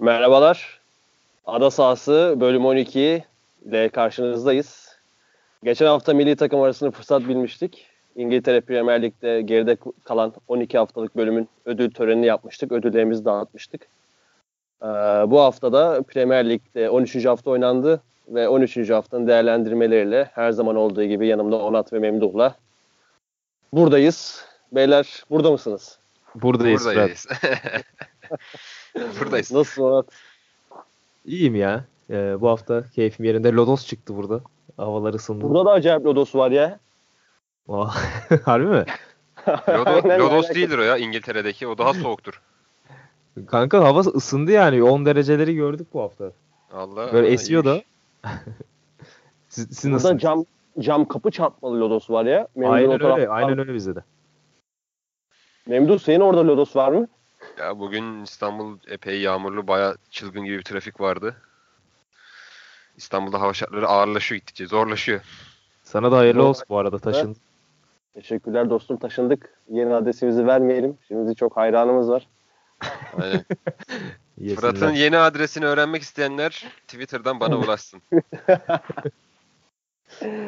Merhabalar. Ada sahası bölüm 12 ile karşınızdayız. Geçen hafta milli takım arasında fırsat bilmiştik. İngiltere Premier Lig'de geride kalan 12 haftalık bölümün ödül törenini yapmıştık. Ödüllerimizi dağıtmıştık. Ee, bu hafta da Premier Lig'de 13. hafta oynandı ve 13. haftanın değerlendirmeleriyle her zaman olduğu gibi yanımda Onat ve Memduh'la buradayız. Beyler burada mısınız? Buradayız. Buradayız. Buradayız. Nasıl Onat? İyiyim ya. Ee, bu hafta keyfim yerinde. Lodos çıktı burada. Havalar ısındı. Burada da acayip lodos var ya. Harbi mi? Lodos aynen. değildir o ya İngiltere'deki. O daha soğuktur. Kanka hava ısındı yani. 10 dereceleri gördük bu hafta. Allah. Böyle esiyor da. Siz, siz Burada cam cam kapı çarpmalı lodos var ya. Memduh'un o Aynen öyle. Aynen öyle bizde de. Memduh senin orada lodos var mı? Ya bugün İstanbul epey yağmurlu. Baya çılgın gibi bir trafik vardı. İstanbul'da hava şartları ağırlaşıyor gittikçe. Zorlaşıyor. Sana da hayırlı olsun bu arada taşın. Teşekkürler dostum taşındık. Yeni adresimizi vermeyelim. Şimdi çok hayranımız var. Aynen. Fırat'ın yeni adresini öğrenmek isteyenler Twitter'dan bana ulaşsın.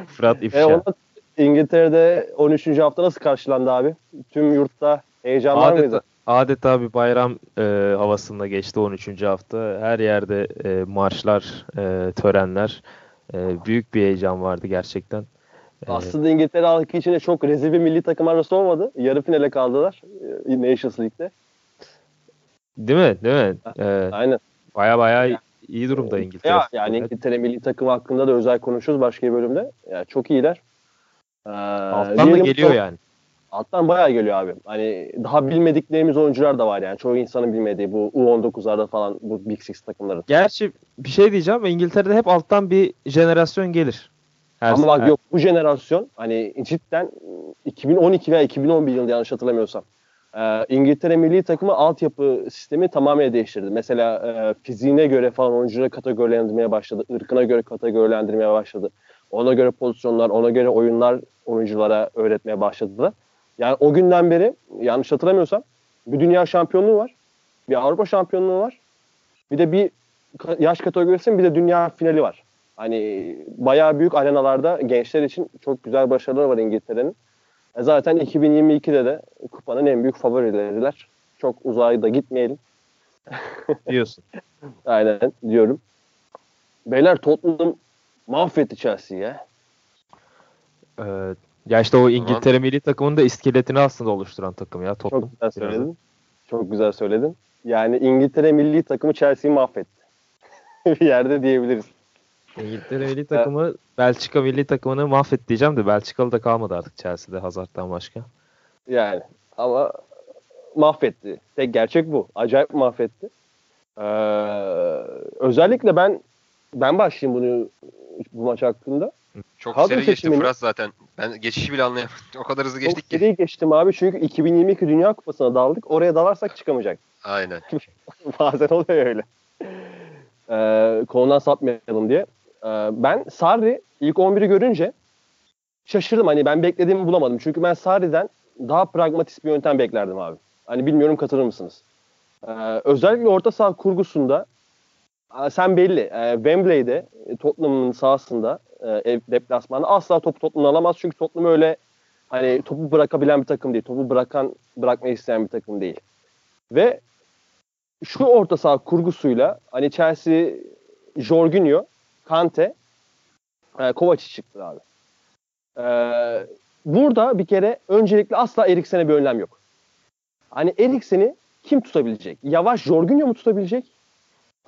Fırat E, ifşa. ona İngiltere'de 13. hafta nasıl karşılandı abi? Tüm yurtta heyecan var Adeta, mıydı? Adeta bir bayram e, havasında geçti 13. hafta. Her yerde e, marşlar, e, törenler. E, büyük bir heyecan vardı gerçekten. E, Aslında İngiltere halkı için de çok rezil bir milli takım arası olmadı. Yarı finale kaldılar e, Nations League'de. Değil mi? Değil mi? E, Aynen. baya baya iyi durumda İngiltere. Ya, yani Evet. İngiltere milli takımı hakkında da özel konuşuruz başka bir bölümde. Ya, çok iyiler. Ee, Alttan da geliyor çok- yani. Alttan bayağı geliyor abi. Hani daha bilmediklerimiz oyuncular da var yani. Çoğu insanın bilmediği bu U19'larda falan bu Big Six takımların. Gerçi bir şey diyeceğim. İngiltere'de hep alttan bir jenerasyon gelir. Her Ama bak her- yok bu jenerasyon hani cidden 2012 veya 2011 yılında yanlış hatırlamıyorsam e, İngiltere milli takımı altyapı sistemi tamamen değiştirdi. Mesela e, fiziğine göre falan oyuncuları kategorilendirmeye başladı. ırkına göre kategorilendirmeye başladı. Ona göre pozisyonlar, ona göre oyunlar oyunculara öğretmeye başladılar. Yani o günden beri yanlış hatırlamıyorsam bir dünya şampiyonluğu var. Bir Avrupa şampiyonluğu var. Bir de bir yaş kategorisinin bir de dünya finali var. Hani bayağı büyük arenalarda gençler için çok güzel başarılar var İngiltere'nin. E zaten 2022'de de kupanın en büyük favorileriler. Çok uzağa da gitmeyelim. diyorsun. Aynen diyorum. Beyler Tottenham mahvetti Chelsea'yi ya. Ee, ya işte o İngiltere milli takımının da iskeletini aslında oluşturan takım ya Tottenham. Çok güzel Biraz söyledin. Çok güzel söyledin. Yani İngiltere milli takımı Chelsea'yi mahvetti. bir yerde diyebiliriz. İngiltere milli takımı Belçika milli takımını mahvet diyeceğim de Belçikalı da kalmadı artık Chelsea'de Hazard'dan başka. Yani ama mahvetti. Tek gerçek bu. Acayip mahvetti. Ee, özellikle ben ben başlayayım bunu bu maç hakkında. Çok Kadro seri geçti Fırat zaten. Ben geçişi bile anlayamadım. O kadar hızlı Çok geçtik ki. seri geçtim abi çünkü 2022 Dünya Kupası'na daldık. Oraya dalarsak çıkamayacak. Aynen. Bazen oluyor öyle. Ee, konudan sapmayalım diye. Ee, ben Sarri ilk 11'i görünce şaşırdım. Hani ben beklediğimi bulamadım. Çünkü ben Sarri'den daha pragmatist bir yöntem beklerdim abi. Hani bilmiyorum katılır mısınız? Ee, özellikle orta saha kurgusunda sen belli. E, Wembley'de e, Tottenham'ın sahasında e, deplasmanda asla topu Tottenham alamaz. Çünkü Tottenham öyle hani topu bırakabilen bir takım değil. Topu bırakan bırakmayı isteyen bir takım değil. Ve şu orta saha kurgusuyla hani Chelsea Jorginho, Kante, e, Kovacic çıktı abi. E, burada bir kere öncelikle asla Eriksen'e bir önlem yok. Hani Eriksen'i kim tutabilecek? Yavaş Jorginho mu tutabilecek?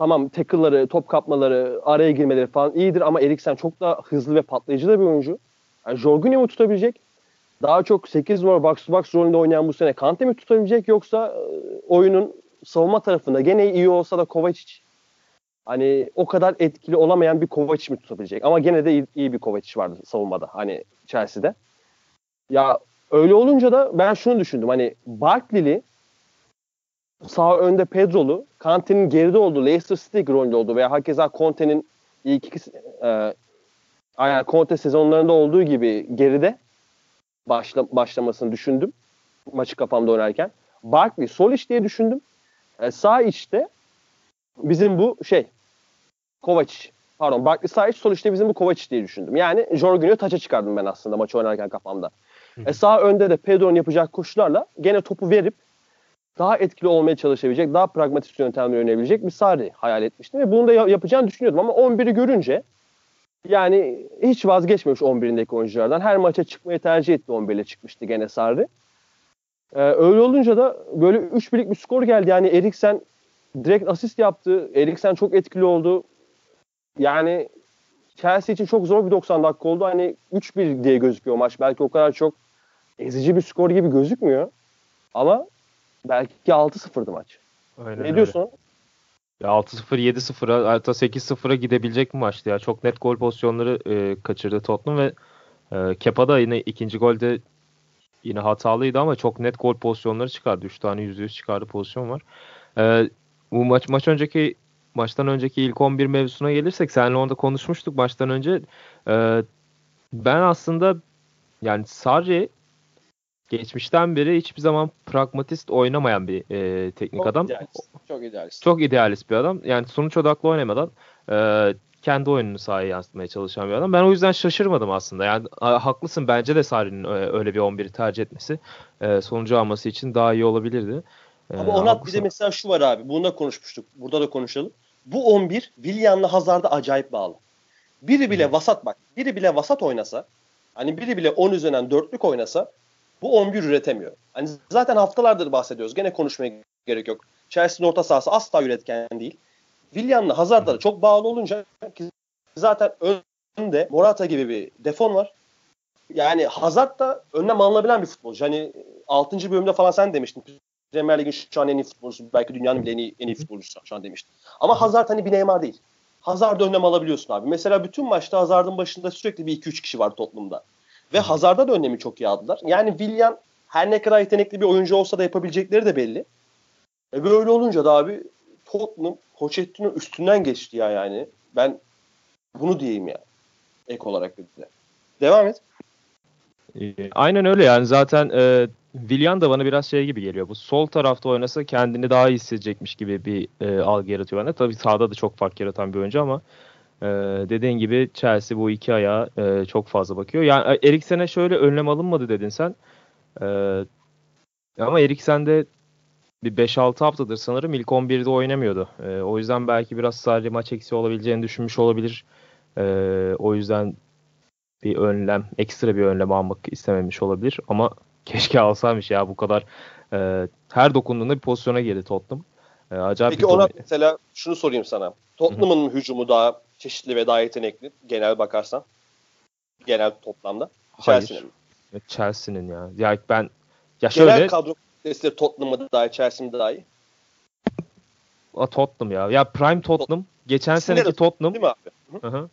Tamam tackle'ları, top kapmaları, araya girmeleri falan iyidir ama Eriksen çok daha hızlı ve patlayıcı da bir oyuncu. Yani Jorginho mu tutabilecek? Daha çok 8 numara box to box rolünde oynayan bu sene Kante mi tutabilecek yoksa e, oyunun savunma tarafında gene iyi olsa da Kovacic hani o kadar etkili olamayan bir Kovacic mi tutabilecek? Ama gene de iyi, iyi bir Kovacic vardı savunmada hani Chelsea'de. Ya öyle olunca da ben şunu düşündüm hani Barkley'li sağ önde Pedro'lu, Kante'nin geride olduğu Leicester City rolünde olduğu veya hakeza Conte'nin ilk iki e, aynen Conte sezonlarında olduğu gibi geride başla, başlamasını düşündüm maçı kafamda oynarken. Barkley sol iç diye düşündüm. E, sağ içte bizim bu şey Kovacic pardon Barkley Saric sol işte bizim bu Kovacic diye düşündüm. Yani Jorginho'yu taça çıkardım ben aslında maçı oynarken kafamda. E sağ önde de Pedro'nun yapacak koşularla gene topu verip daha etkili olmaya çalışabilecek, daha pragmatist yöntemle yönelebilecek bir Sarri hayal etmiştim. Ve bunu da yapacağını düşünüyordum ama 11'i görünce yani hiç vazgeçmemiş 11'indeki oyunculardan. Her maça çıkmayı tercih etti 11 ile çıkmıştı gene Sarri. Ee, öyle olunca da böyle 3 birlik bir skor geldi. Yani Eriksen direkt asist yaptı. Eriksen çok etkili oldu. Yani Chelsea için çok zor bir 90 dakika oldu. Hani 3-1 diye gözüküyor maç. Belki o kadar çok ezici bir skor gibi gözükmüyor. Ama belki 6-0'dı maç. Aynen ne öyle. diyorsun? Ya 6-0, 7-0'a hatta 8-0'a gidebilecek bir maçtı ya. Çok net gol pozisyonları e, kaçırdı Tottenham ve e, Kepa da yine ikinci golde yine hatalıydı ama çok net gol pozisyonları çıkardı. 3 tane %100 çıkardı pozisyon var. E, bu maç maç önceki maçtan önceki ilk 11 mevzusuna gelirsek senle onda konuşmuştuk maçtan önce. E, ben aslında yani Sarri geçmişten beri hiçbir zaman pragmatist oynamayan bir e, teknik çok adam. Idealist. Çok idealist. Çok idealist bir adam. Yani sonuç odaklı oynamadan e, kendi oyununu sahaya yansıtmaya çalışan bir adam. Ben o yüzden şaşırmadım aslında. Yani haklısın bence de Sarri'nin öyle bir 11'i tercih etmesi e, sonucu alması için daha iyi olabilirdi. E, Ama Onat bir de mesela şu var abi. Bunu da konuşmuştuk. Burada da konuşalım. Bu 11 Willian'la Hazard'a acayip bağlı. Biri bile Hı. vasat bak. Biri bile vasat oynasa hani biri bile 10 üzerinden dörtlük oynasa bu 11 üretemiyor. Hani zaten haftalardır bahsediyoruz. Gene konuşmaya gerek yok. Chelsea'nin orta sahası asla üretken değil. William'la Hazard'la çok bağlı olunca zaten önde Morata gibi bir defon var. Yani Hazard da önlem alınabilen bir futbolcu. Hani 6. bölümde falan sen demiştin. Premier Lig'in şu an en iyi futbolcusu. Belki dünyanın bile en iyi, en iyi futbolcusu şu an demiştin. Ama Hazard hani bir Neymar değil. Hazard önlem alabiliyorsun abi. Mesela bütün maçta Hazard'ın başında sürekli bir 2-3 kişi var Tottenham'da. Ve Hazard'a da önlemi çok iyi aldılar. Yani William her ne kadar yetenekli bir oyuncu olsa da yapabilecekleri de belli. E böyle olunca da abi Tottenham Pochettino üstünden geçti ya yani. Ben bunu diyeyim ya. Ek olarak bir de. Devam et. Ee, aynen öyle yani zaten e, Willian da bana biraz şey gibi geliyor. Bu sol tarafta oynasa kendini daha iyi hissedecekmiş gibi bir e, algı yaratıyor bende. Tabii sağda da çok fark yaratan bir oyuncu ama e, dediğin gibi Chelsea bu iki ayağa e, çok fazla bakıyor. Yani e, Eriksen'e şöyle önlem alınmadı dedin sen. E, ama Eriksen de bir 5-6 haftadır sanırım ilk 11'de oynamıyordu. E, o yüzden belki biraz sadece maç eksiği olabileceğini düşünmüş olabilir. E, o yüzden bir önlem, ekstra bir önlem almak istememiş olabilir. Ama keşke alsaymış ya bu kadar. E, her dokunduğunda bir pozisyona girdi Tottenham. E, acayip Peki ona mesela şunu sorayım sana. Tottenham'ın hücumu daha çeşitli ve daha yetenekli genel bakarsan. Genel toplamda. Chelsea'nin mi? Chelsea'nin ya. Ya ben ya şöyle Genel kadro Leicester Tottenham'ı Chelsea'mi daha iyi. A, Tottenham ya. Ya Prime Tottenham. Geçen İkisinde seneki de, Tottenham. Değil mi abi? Hı hı.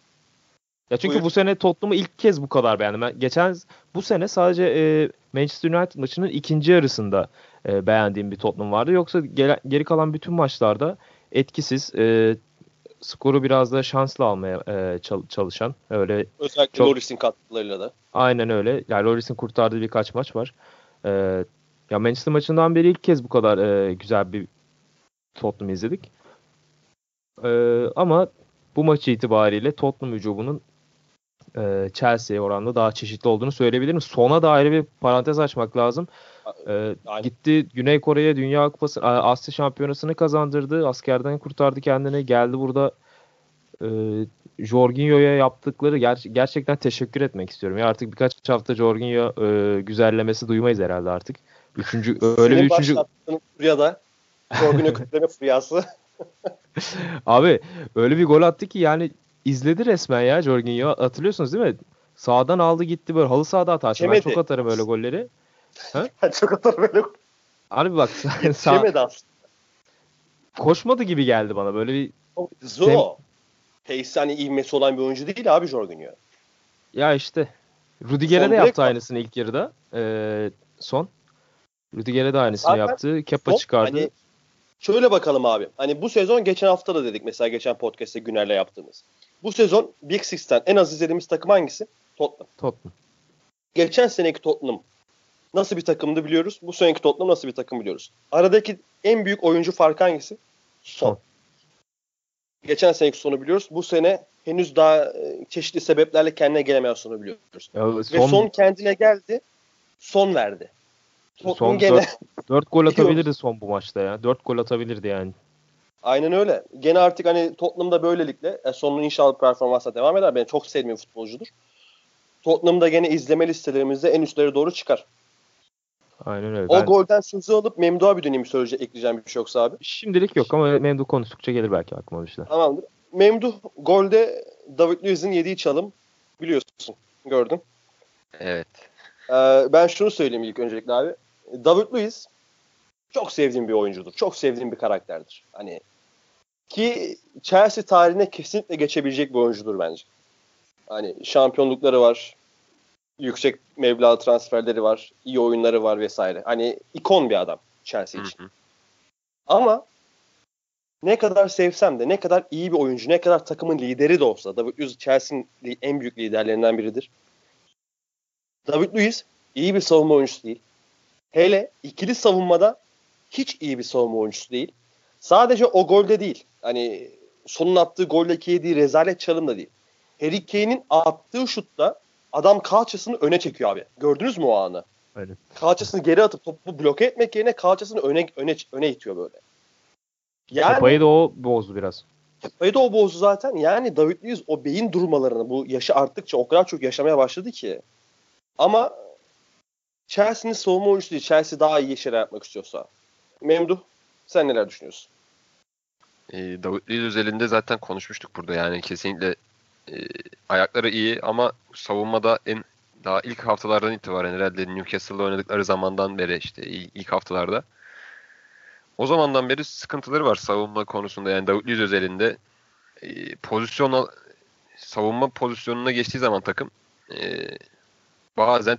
Ya çünkü Buyur. bu sene Tottenham'ı ilk kez bu kadar beğendim. Ben geçen bu sene sadece e, Manchester United maçının ikinci yarısında e, beğendiğim bir Tottenham vardı. Yoksa geri, geri kalan bütün maçlarda etkisiz. E, skoru biraz da şansla almaya e, çalışan öyle özellikle çok, Loris'in katkılarıyla da. Aynen öyle. Yani Loris'in kurtardığı birkaç maç var. E, ya Manchester maçından beri ilk kez bu kadar e, güzel bir Tottenham izledik. E, ama bu maç itibariyle Tottenham hücumunun e, Chelsea'ye oranla daha çeşitli olduğunu söyleyebilirim. Sona da ayrı bir parantez açmak lazım. E, gitti Güney Kore'ye Dünya Kupası, Asya Şampiyonası'nı kazandırdı. Askerden kurtardı kendini. Geldi burada e, Jorginho'ya yaptıkları ger- gerçekten teşekkür etmek istiyorum. Ya artık birkaç hafta Jorginho e, güzellemesi duymayız herhalde artık. Üçüncü öyle Senin bir üçüncü furya da Jorginho kütleme furyası. Abi öyle bir gol attı ki yani izledi resmen ya Jorginho. Hatırlıyorsunuz değil mi? Sağdan aldı gitti böyle halı sahada. Çemedi. Ben çok atarım öyle golleri. Ha? Ben çok atarım öyle gol. Abi bak sağ... Çemedi aslında. Koşmadı gibi geldi bana böyle bir... Zo. Tem... Pace hani ivmesi olan bir oyuncu değil abi Jorginho. Ya işte. Rudiger'e de yaptı aynısını ilk yarıda. Ee, son. Rüdiger'e de aynısını Zaten yaptı. Kepa çıkardı. Hani şöyle bakalım abi. Hani bu sezon geçen hafta da dedik mesela geçen podcast'te Güner'le yaptığımız. Bu sezon Big Six'ten en az izlediğimiz takım hangisi? Tottenham. Tottenham. Geçen seneki Tottenham nasıl bir takımdı biliyoruz. Bu seneki Tottenham nasıl bir takım biliyoruz. Aradaki en büyük oyuncu farkı hangisi? Son. geçen seneki sonu biliyoruz. Bu sene henüz daha e, çeşitli sebeplerle kendine gelemeyen sonu biliyoruz. Ya Ve son, son kendine geldi. Son verdi. Tottenham son gene 4, 4 gol atabilirdi son bu maçta ya. 4 gol atabilirdi yani. aynen öyle. Gene artık hani Tottenham'da böylelikle e, sonun inşallah performansla devam eder. Ben çok sevdiğim futbolcudur. Tottenham'da gene izleme listelerimizde en üstlere doğru çıkar. Aynen öyle. O Ben- golden sözü alıp Memduh'a bir döneyim söyleyecek ekleyeceğim bir şey yoksa abi. Şimdilik yok ama Memdu konuştukça gelir belki aklıma bir şeyler. Tamamdır. Memduh golde David Luiz'in yediği çalım biliyorsun. Gördün. Evet. Ee, ben şunu söyleyeyim ilk öncelikle abi. David Luiz çok sevdiğim bir oyuncudur. Çok sevdiğim bir karakterdir. Hani ki Chelsea tarihine kesinlikle geçebilecek bir oyuncudur bence. Hani şampiyonlukları var. Yüksek meblağ transferleri var. iyi oyunları var vesaire. Hani ikon bir adam Chelsea için. Hı hı. Ama ne kadar sevsem de ne kadar iyi bir oyuncu, ne kadar takımın lideri de olsa David Luiz Chelsea'nin en büyük liderlerinden biridir. David Luiz iyi bir savunma oyuncusu değil. Hele ikili savunmada hiç iyi bir savunma oyuncusu değil. Sadece o golde değil. Hani sonun attığı goldeki yediği rezalet çalım da değil. Harry Kane'in attığı şutta adam kalçasını öne çekiyor abi. Gördünüz mü o anı? Aynen. Kalçasını geri atıp topu bloke etmek yerine kalçasını öne öne öne itiyor böyle. Yani Kafayı da o bozdu biraz. Kafayı da o bozdu zaten. Yani David Luiz o beyin durmalarını bu yaşı arttıkça o kadar çok yaşamaya başladı ki. Ama Chelsea'nin savunma oyuncusu değil. Chelsea daha iyi şeyler yapmak istiyorsa. Memduh sen neler düşünüyorsun? E, David Luiz özelinde zaten konuşmuştuk burada yani kesinlikle e, ayakları iyi ama savunmada en daha ilk haftalardan itibaren herhalde Newcastle'da oynadıkları zamandan beri işte il- ilk haftalarda o zamandan beri sıkıntıları var savunma konusunda yani David Luiz özelinde e, pozisyon savunma pozisyonuna geçtiği zaman takım e, bazen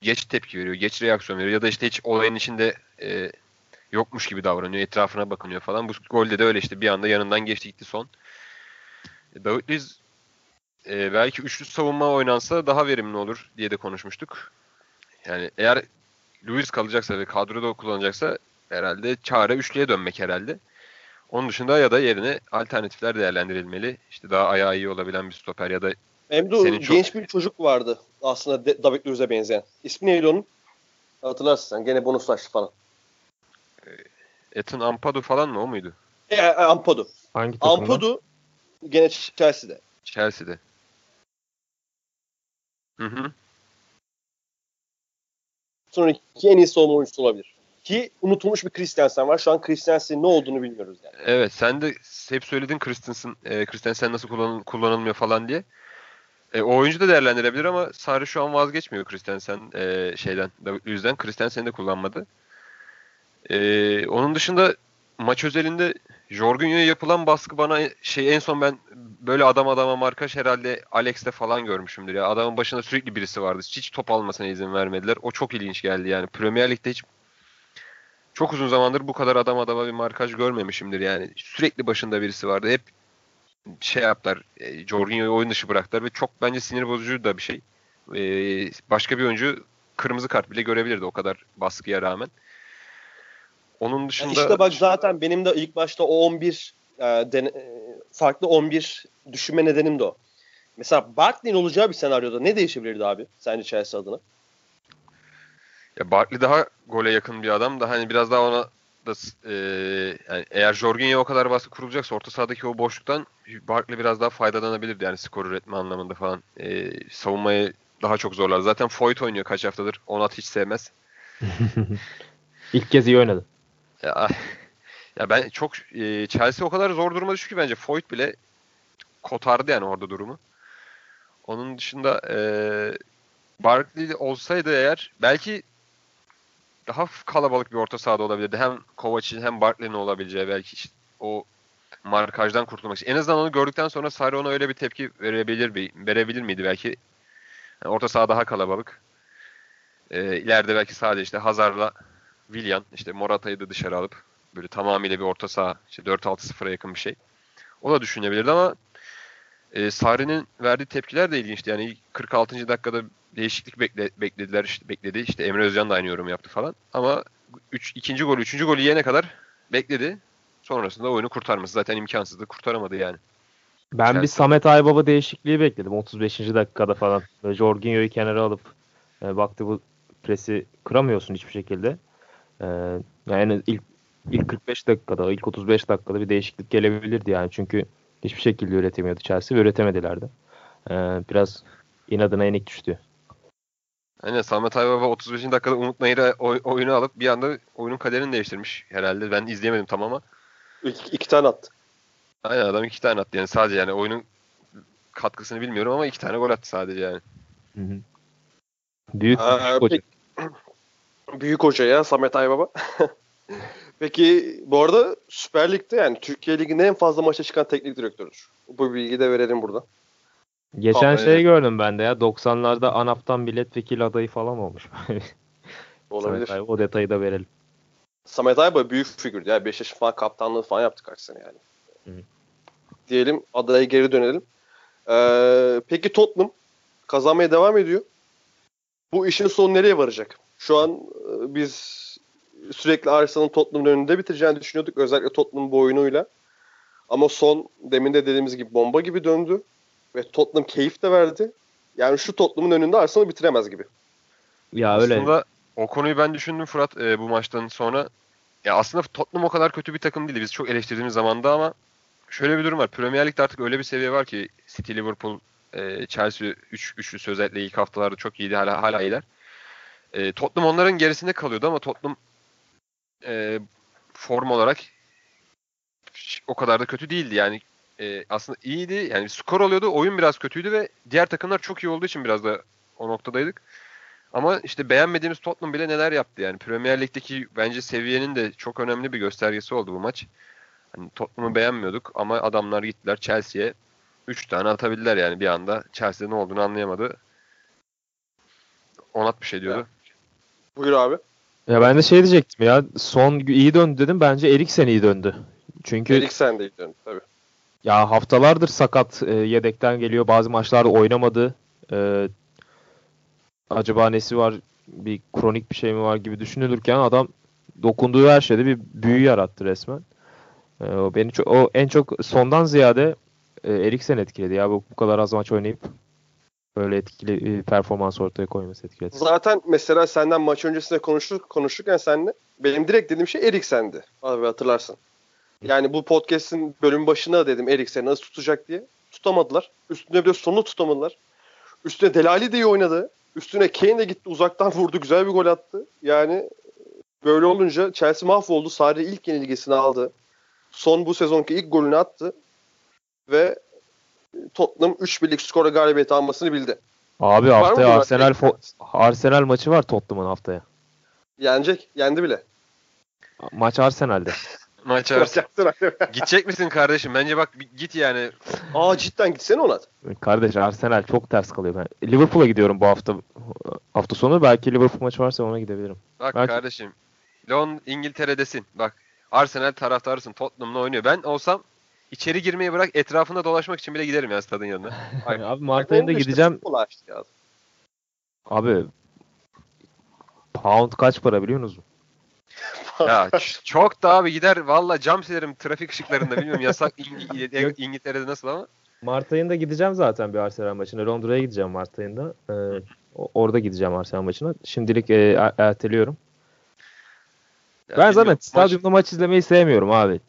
geç tepki veriyor, geç reaksiyon veriyor ya da işte hiç olayın içinde e, yokmuş gibi davranıyor, etrafına bakınıyor falan. Bu golde de öyle işte bir anda yanından geçti gitti son. E, David Luiz e, belki üçlü savunma oynansa daha verimli olur diye de konuşmuştuk. Yani eğer Luiz kalacaksa ve kadroda kullanacaksa herhalde çare üçlüye dönmek herhalde. Onun dışında ya da yerine alternatifler değerlendirilmeli. İşte daha ayağı iyi olabilen bir stoper ya da Memduh Senin çok- genç bir çocuk vardı aslında De- David Luiz'e benzeyen. İsmi neydi onun? Hatırlarsın sen. Gene bonuslaştı falan. Ethan Ampadu falan mı o muydu? E, e, Ampadu. Hangi takımda? Ampadu gene Chelsea'de. Chelsea'de. Hı hı. Sonraki en iyi savunma oyuncusu olabilir. Ki unutulmuş bir Christensen var. Şu an Christensen'in ne olduğunu bilmiyoruz yani. Evet sen de hep söyledin Christensen, e, Christensen nasıl kullanıl- kullanılmıyor falan diye. E, o oyuncu da değerlendirebilir ama Sarri şu an vazgeçmiyor Christensen e, şeyden, David Luiz'den. Christensen'i de kullanmadı. E, onun dışında maç özelinde Jorginho'ya yapılan baskı bana şey en son ben böyle adam adama markaj herhalde Alex'te falan görmüşümdür ya. Adamın başında sürekli birisi vardı. Hiç top almasına izin vermediler. O çok ilginç geldi yani. Premier Lig'de hiç çok uzun zamandır bu kadar adam adama bir markaj görmemişimdir yani. Sürekli başında birisi vardı. Hep şey yaptılar. E, Jorginho'yu oyun dışı bıraktılar ve çok bence sinir bozucu da bir şey. E, başka bir oyuncu kırmızı kart bile görebilirdi o kadar baskıya rağmen. Onun Yani dışında işte bak zaten benim de ilk başta o 11 e, dene- e, farklı 11 düşünme nedenim de o. Mesela Barkley'in olacağı bir senaryoda ne değişebilirdi abi sence Chelsea adına? ya Barkley daha gole yakın bir adam da hani biraz daha ona da e, yani eğer Jorginho o kadar baskı kurulacaksa orta sahadaki o boşluktan Barkley biraz daha faydalanabilirdi yani skor üretme anlamında falan. E, savunmayı daha çok zorlar. Zaten Foyt oynuyor kaç haftadır. Onat hiç sevmez. İlk kez iyi oynadı. Ya, ya ben çok e, Chelsea o kadar zor duruma düştü ki bence Foyt bile kotardı yani orada durumu. Onun dışında e, Barkley olsaydı eğer belki daha kalabalık bir orta sahada olabilirdi. Hem Kovac'in hem Barkley'nin olabileceği belki işte o markajdan kurtulmak için. En azından onu gördükten sonra Sarri ona öyle bir tepki verebilir bir verebilir miydi belki? Yani orta saha daha kalabalık. E, ileride belki sadece işte Hazard'la Willian, işte Morata'yı da dışarı alıp böyle tamamıyla bir orta saha, işte 4-6-0'a yakın bir şey. O da düşünebilirdi ama e, Sarri'nin verdiği tepkiler de ilginçti. Yani ilk 46. dakikada değişiklik bekle, beklediler, işte bekledi. İşte Emre Özcan da aynı yorum yaptı falan. Ama üç, ikinci golü, üçüncü golü yiyene kadar bekledi. Sonrasında oyunu kurtarması zaten imkansızdı. Kurtaramadı yani. Ben bir Chelsea. Samet Aybaba değişikliği bekledim 35. dakikada falan. Jorginho'yu kenara alıp e, baktı bu presi kıramıyorsun hiçbir şekilde. E, yani ilk ilk 45 dakikada, ilk 35 dakikada bir değişiklik gelebilirdi yani. Çünkü hiçbir şekilde üretemiyordu Chelsea ve üretemediler de. E, biraz inadına yenik düştü. Aynen Samet Aybaba 35. dakikada Umut Nayır'a oy- oyunu alıp bir anda oyunun kaderini değiştirmiş herhalde. Ben izleyemedim tam ama. İki, iki tane attı. Aynen adam iki tane attı yani sadece yani oyunun katkısını bilmiyorum ama iki tane gol attı sadece yani. Hı hı. Büyük, Aa, peki- Büyük hoca ya Samet Aybaba. Peki bu arada Süper Lig'de yani Türkiye Ligi'nin en fazla maça çıkan teknik direktörüdür. Bu bilgiyi de verelim burada. Geçen Aa, şey gördüm ben de ya 90'larda ANAP'tan milletvekili adayı falan olmuş. Olabilir. Samet Aybaba, o detayı da verelim. Samet Aybaba büyük figürdü ya. Beşiktaş'ın falan kaptanlığı falan yaptı kaç sene yani. Hı. Diyelim adaya geri dönelim. Ee, peki Tottenham kazanmaya devam ediyor. Bu işin sonu nereye varacak? Şu an e, biz sürekli Arsenal'ın Tottenham'ın önünde bitireceğini düşünüyorduk. Özellikle Tottenham bu oyunuyla. Ama son demin de dediğimiz gibi bomba gibi döndü. Ve Tottenham keyif de verdi. Yani şu Tottenham'ın önünde Arsenal bitiremez gibi. Ya öyle. Aslında o konuyu ben düşündüm Fırat e, bu maçtan sonra. Ya aslında Tottenham o kadar kötü bir takım değildi. Biz çok eleştirdiğimiz zamanda ama şöyle bir durum var. Premier Lig'de artık öyle bir seviye var ki City, Liverpool, e, Chelsea 3 üçlü özellikle ilk haftalarda çok iyiydi. Hala hala iyiler. E, Tottenham onların gerisinde kalıyordu ama Tottenham e, form olarak o kadar da kötü değildi. Yani e, aslında iyiydi. Yani skor alıyordu. Oyun biraz kötüydü ve diğer takımlar çok iyi olduğu için biraz da o noktadaydık. Ama işte beğenmediğimiz Tottenham bile neler yaptı yani. Premier Lig'deki bence seviyenin de çok önemli bir göstergesi oldu bu maç. Hani Tottenham'ı beğenmiyorduk ama adamlar gittiler Chelsea'ye 3 tane atabildiler yani bir anda. Chelsea'de ne olduğunu anlayamadı. Onat bir şey diyordu. Buyur abi. Ya ben de şey diyecektim ya son iyi döndü dedim bence Eriksen iyi döndü. Çünkü Eriksen de gidiyorum tabii. ya haftalardır sakat e, yedekten geliyor bazı maçlarda oynamadı. E, acaba nesi var bir kronik bir şey mi var gibi düşünülürken adam dokunduğu her şeyde bir büyü yarattı resmen. E, o beni çok o en çok sondan ziyade e, Eriksen etkiledi ya bu, bu kadar az maç oynayıp böyle etkili bir performans ortaya koyması etkiledi. Zaten mesela senden maç öncesinde konuştuk, konuşurken seninle benim direkt dediğim şey Eriksen'di. Abi hatırlarsın. Yani bu podcast'in bölüm başına dedim Eriksen nasıl tutacak diye. Tutamadılar. Üstüne bir de sonunu tutamadılar. Üstüne Delali de iyi oynadı. Üstüne Kane de gitti uzaktan vurdu. Güzel bir gol attı. Yani böyle olunca Chelsea mahvoldu. Sarri ilk yenilgisini aldı. Son bu sezonki ilk golünü attı. Ve Tottenham 3-1'lik skora galibiyeti almasını bildi. Abi Var haftaya Arsenal fo- Arsenal maçı var Tottenham'ın haftaya. Yenecek. Yendi bile. Maç Arsenal'de. Maç arası. Gidecek misin kardeşim? Bence bak git yani. Aa cidden gitsene ona. Kardeş Arsenal çok ters kalıyor ben. Liverpool'a gidiyorum bu hafta hafta sonu. Belki Liverpool maçı varsa ona gidebilirim. Bak Belki- kardeşim. Lon İngiltere'desin. Bak Arsenal taraftarısın. Tottenham'la oynuyor. Ben olsam içeri girmeyi bırak etrafında dolaşmak için bile giderim ya stadın yanına. Abi Mart ayında gideceğim. Abi pound kaç para biliyor musunuz? ya çok da abi gider valla cam silerim trafik ışıklarında bilmiyorum yasak İng-. İngiltere'de nasıl ama. Mart ayında gideceğim zaten bir Arsenal maçına. Londra'ya gideceğim Mart ayında. Ee, orada gideceğim Arsenal maçına. Şimdilik e, er- erteliyorum. Ya ben zaten maç- stadyumda maç izlemeyi sevmiyorum abi.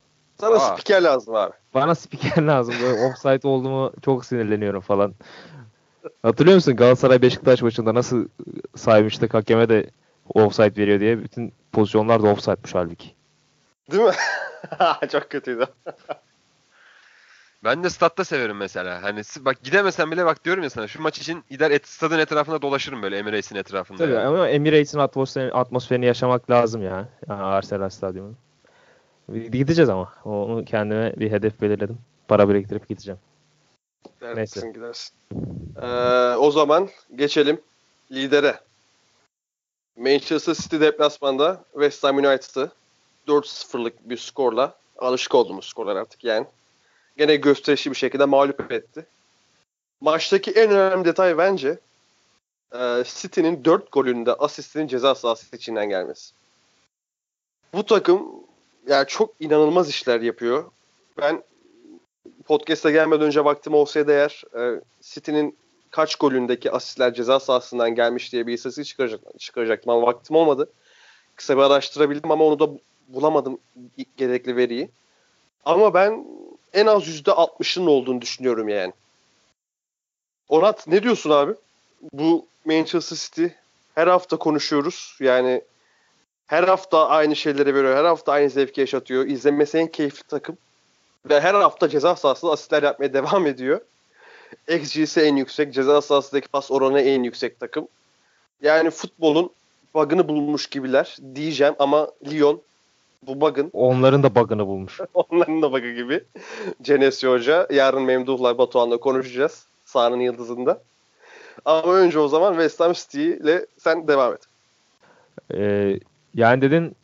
Sana Aa. spiker lazım abi. Bana spiker lazım. Böyle offside olduğumu çok sinirleniyorum falan. Hatırlıyor musun Galatasaray Beşiktaş maçında nasıl saymıştık hakeme de offside veriyor diye bütün pozisyonlar da offside'mış halbuki. Değil mi? Çok kötüydü. Ben de statta severim mesela. Hani bak gidemesem bile bak diyorum ya sana şu maç için gider et, stadın etrafında dolaşırım böyle Emirates'in etrafında. Tabii yani. ama Emirates'in atmosferini, atmosferini yaşamak lazım ya. Yani Arsenal stadyumu. Gideceğiz ama. Onu kendime bir hedef belirledim. Para biriktirip gideceğim. Gidersin gidersin. Ee, o zaman geçelim lidere. Manchester City deplasmanda West Ham United'ı 4-0'lık bir skorla alışık olduğumuz skorlar artık yani. Gene gösterişli bir şekilde mağlup etti. Maçtaki en önemli detay bence e, City'nin 4 golünde asistinin ceza sahası içinden gelmesi. Bu takım yani çok inanılmaz işler yapıyor. Ben podcast'a gelmeden önce vaktim olsaydı eğer e, City'nin kaç golündeki asistler ceza sahasından gelmiş diye bir istatistik çıkaracak, çıkaracaktım ama vaktim olmadı. Kısa bir araştırabildim ama onu da bulamadım gerekli veriyi. Ama ben en az %60'ın olduğunu düşünüyorum yani. Onat ne diyorsun abi? Bu Manchester City her hafta konuşuyoruz. Yani her hafta aynı şeyleri veriyor. Her hafta aynı zevki yaşatıyor. İzlenmesi en keyifli takım. Ve her hafta ceza sahasında asistler yapmaya devam ediyor. XG'si en yüksek. Ceza sahasındaki pas oranı en yüksek takım. Yani futbolun bug'ını bulmuş gibiler diyeceğim ama Lyon bu bug'ın. Onların da bug'ını bulmuş. onların da bug'ı gibi. Cenesi Hoca. Yarın Memduh'la Batuhan'la konuşacağız. Sahanın yıldızında. Ama önce o zaman West Ham City ile sen devam et. Ee, yani dedin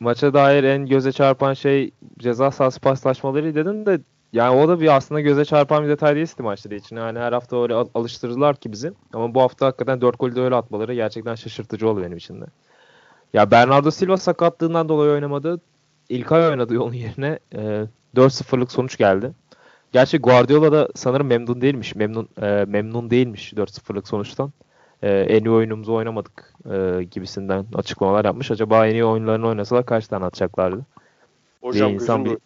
maça dair en göze çarpan şey ceza sahası paslaşmaları dedin de yani o da bir aslında göze çarpan bir detay değil maçları için. Yani her hafta öyle alıştırırlar ki bizi. Ama bu hafta hakikaten 4 golü de öyle atmaları gerçekten şaşırtıcı oldu benim için de. Ya Bernardo Silva sakatlığından dolayı oynamadı. İlkay oynadı onun yerine. E, 4-0'lık sonuç geldi. Gerçi Guardiola da sanırım memnun değilmiş. Memnun e, memnun değilmiş 4-0'lık sonuçtan. E, en iyi oyunumuzu oynamadık e, gibisinden açıklamalar yapmış. Acaba en iyi oyunlarını oynasalar kaç tane atacaklardı? Hocam insan bir,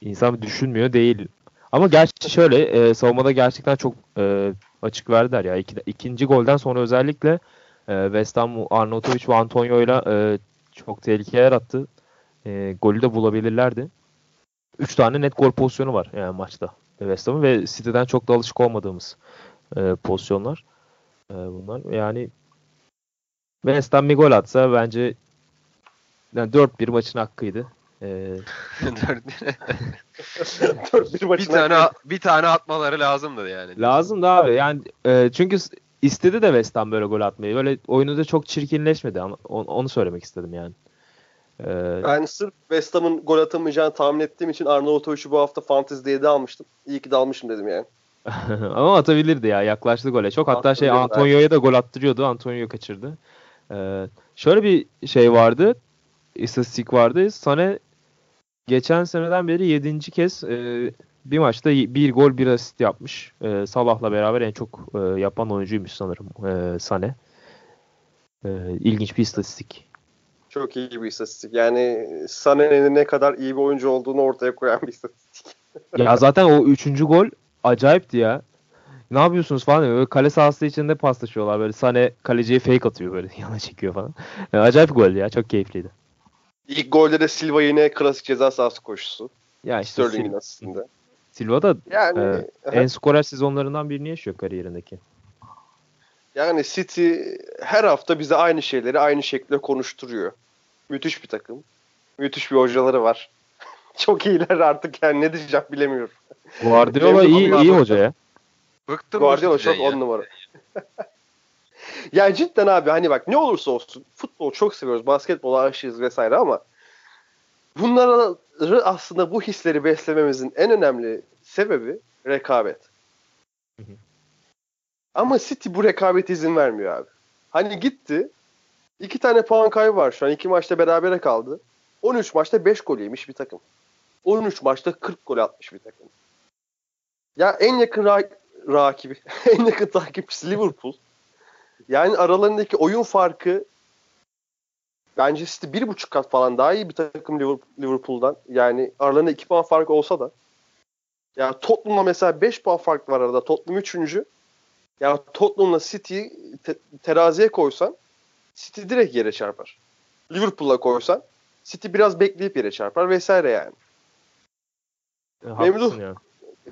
insan bir düşünmüyor değil. Ama gerçi şöyle e, savunmada gerçekten çok e, açık verdiler ya. İki, ikinci golden sonra özellikle e, West Ham Arnautovic ve Antonio ile çok tehlike yarattı. E, golü de bulabilirlerdi. 3 tane net gol pozisyonu var yani maçta West Ham'ın ve City'den çok da alışık olmadığımız e, pozisyonlar e, bunlar. Yani West Ham bir gol atsa bence yani 4-1 maçın hakkıydı. Ee, bir tane bir tane atmaları lazımdı yani. Lazım da abi. Yani e, çünkü istedi de West Ham böyle gol atmayı. Böyle oyunu da çok çirkinleşmedi. Onu, onu söylemek istedim yani. Ee, ben sırf West Ham'ın gol atamayacağını tahmin ettiğim için Arnavutovic'i bu hafta Fantasy'de de almıştım. İyi ki de almışım dedim yani. Ama atabilirdi ya. Yaklaştı gole çok. Hatta şey Antonio'ya da gol attırıyordu. Antonio kaçırdı. Ee, şöyle bir şey vardı. İstatistik vardı. Sane geçen seneden beri 7. kez e, bir maçta bir gol bir asist yapmış. E, Salah'la beraber en çok e, yapan oyuncuymuş sanırım e, Sane. E, ilginç bir istatistik. Çok iyi bir istatistik. Yani Sané'nin ne kadar iyi bir oyuncu olduğunu ortaya koyan bir istatistik. ya zaten o üçüncü gol acayipti ya. Ne yapıyorsunuz falan diyor. Böyle kale sahası içinde paslaşıyorlar. Böyle Sané kaleciye fake atıyor böyle yana çekiyor falan. Yani acayip gol ya. Çok keyifliydi. İlk golde de Silva yine klasik ceza sahası koşusu. Ya işte Sterling'in aslında. Silva da yani, e, en skorer sezonlarından birini yaşıyor kariyerindeki. Yani City her hafta bize aynı şeyleri aynı şekilde konuşturuyor. Müthiş bir takım. Müthiş bir hocaları var. Çok iyiler artık yani ne diyeceğim bilemiyorum. Guardiola iyi iyi hoca ya. Bıktım Guardiola çok on numara. yani cidden abi hani bak ne olursa olsun futbol çok seviyoruz. Basketbol aşığız vesaire ama bunları aslında bu hisleri beslememizin en önemli sebebi rekabet. Ama City bu rekabet izin vermiyor abi. Hani gitti. iki tane puan kaybı var şu an. iki maçta berabere kaldı. 13 maçta 5 gol yemiş bir takım. 13 maçta 40 gol atmış bir takım. Ya en yakın ra- rakibi, en yakın takipçisi Liverpool. Yani aralarındaki oyun farkı bence City bir buçuk kat falan daha iyi bir takım Liverpool'dan. Yani aralarında 2 puan farkı olsa da. Ya Tottenham'la mesela 5 puan fark var arada. Tottenham 3. Ya Tottenham'la City'yi te- teraziye koysan City direkt yere çarpar. Liverpool'a koysan City biraz bekleyip yere çarpar vesaire yani. E, Memduh. Ya.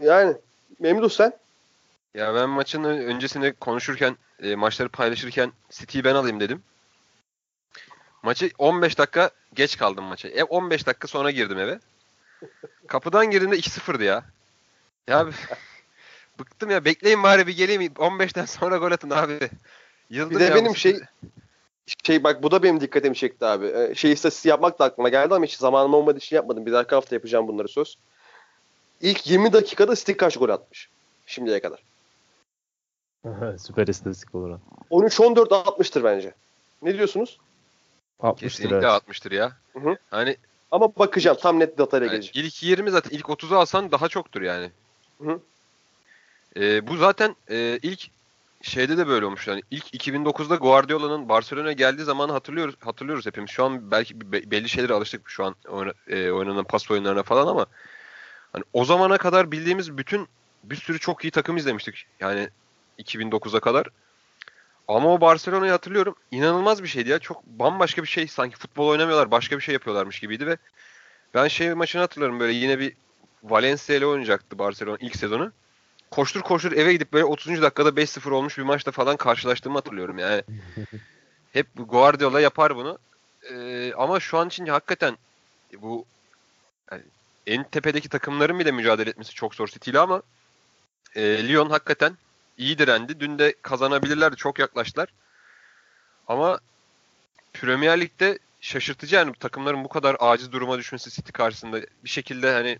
Yani Memduh sen? Ya ben maçın öncesinde konuşurken, e, maçları paylaşırken City'yi ben alayım dedim. Maçı 15 dakika geç kaldım maça. E, 15 dakika sonra girdim eve. Kapıdan girdiğimde 2-0'dı ya. Ya Bıktım ya bekleyin bari bir geleyim 15'ten sonra gol atın abi. Yıldım bir de benim şey şey bak bu da benim dikkatimi çekti abi. Ee, şey istatistiği yapmak da aklıma geldi ama hiç zamanım olmadığı için yapmadım. Bir dahaki hafta yapacağım bunları söz. İlk 20 dakikada Stick kaç gol atmış şimdiye kadar? Süper istatistik olur. 13-14 atmıştır bence. Ne diyorsunuz? 60'tır Kesinlikle evet. 60'tır ya. Hı hı. Hani Ama bakacağım tam net datayla Yani geleceğim. ilk 20 zaten ilk 30'u alsan daha çoktur yani. Hı. Ee, bu zaten e, ilk şeyde de böyle olmuş yani ilk 2009'da Guardiola'nın Barcelona'ya geldiği zamanı hatırlıyoruz hatırlıyoruz hepimiz. Şu an belki be- belli şeylere alıştık şu an oyna, e, oynanan pas oyunlarına falan ama hani o zamana kadar bildiğimiz bütün bir sürü çok iyi takım izlemiştik. Yani 2009'a kadar. Ama o Barcelona'yı hatırlıyorum. İnanılmaz bir şeydi ya. Çok bambaşka bir şey. Sanki futbol oynamıyorlar. Başka bir şey yapıyorlarmış gibiydi ve ben şey maçını hatırlıyorum böyle yine bir Valencia ile oynayacaktı Barcelona ilk sezonu. Koştur koştur eve gidip böyle 30. dakikada 5-0 olmuş bir maçta falan karşılaştığımı hatırlıyorum yani. Hep Guardiola yapar bunu. Ee, ama şu an için hakikaten bu yani en tepedeki takımların bile mücadele etmesi çok zor City ile ama e, Lyon hakikaten iyi direndi. Dün de kazanabilirlerdi. Çok yaklaştılar. Ama Premier Lig'de şaşırtıcı yani takımların bu kadar aciz duruma düşmesi City karşısında bir şekilde hani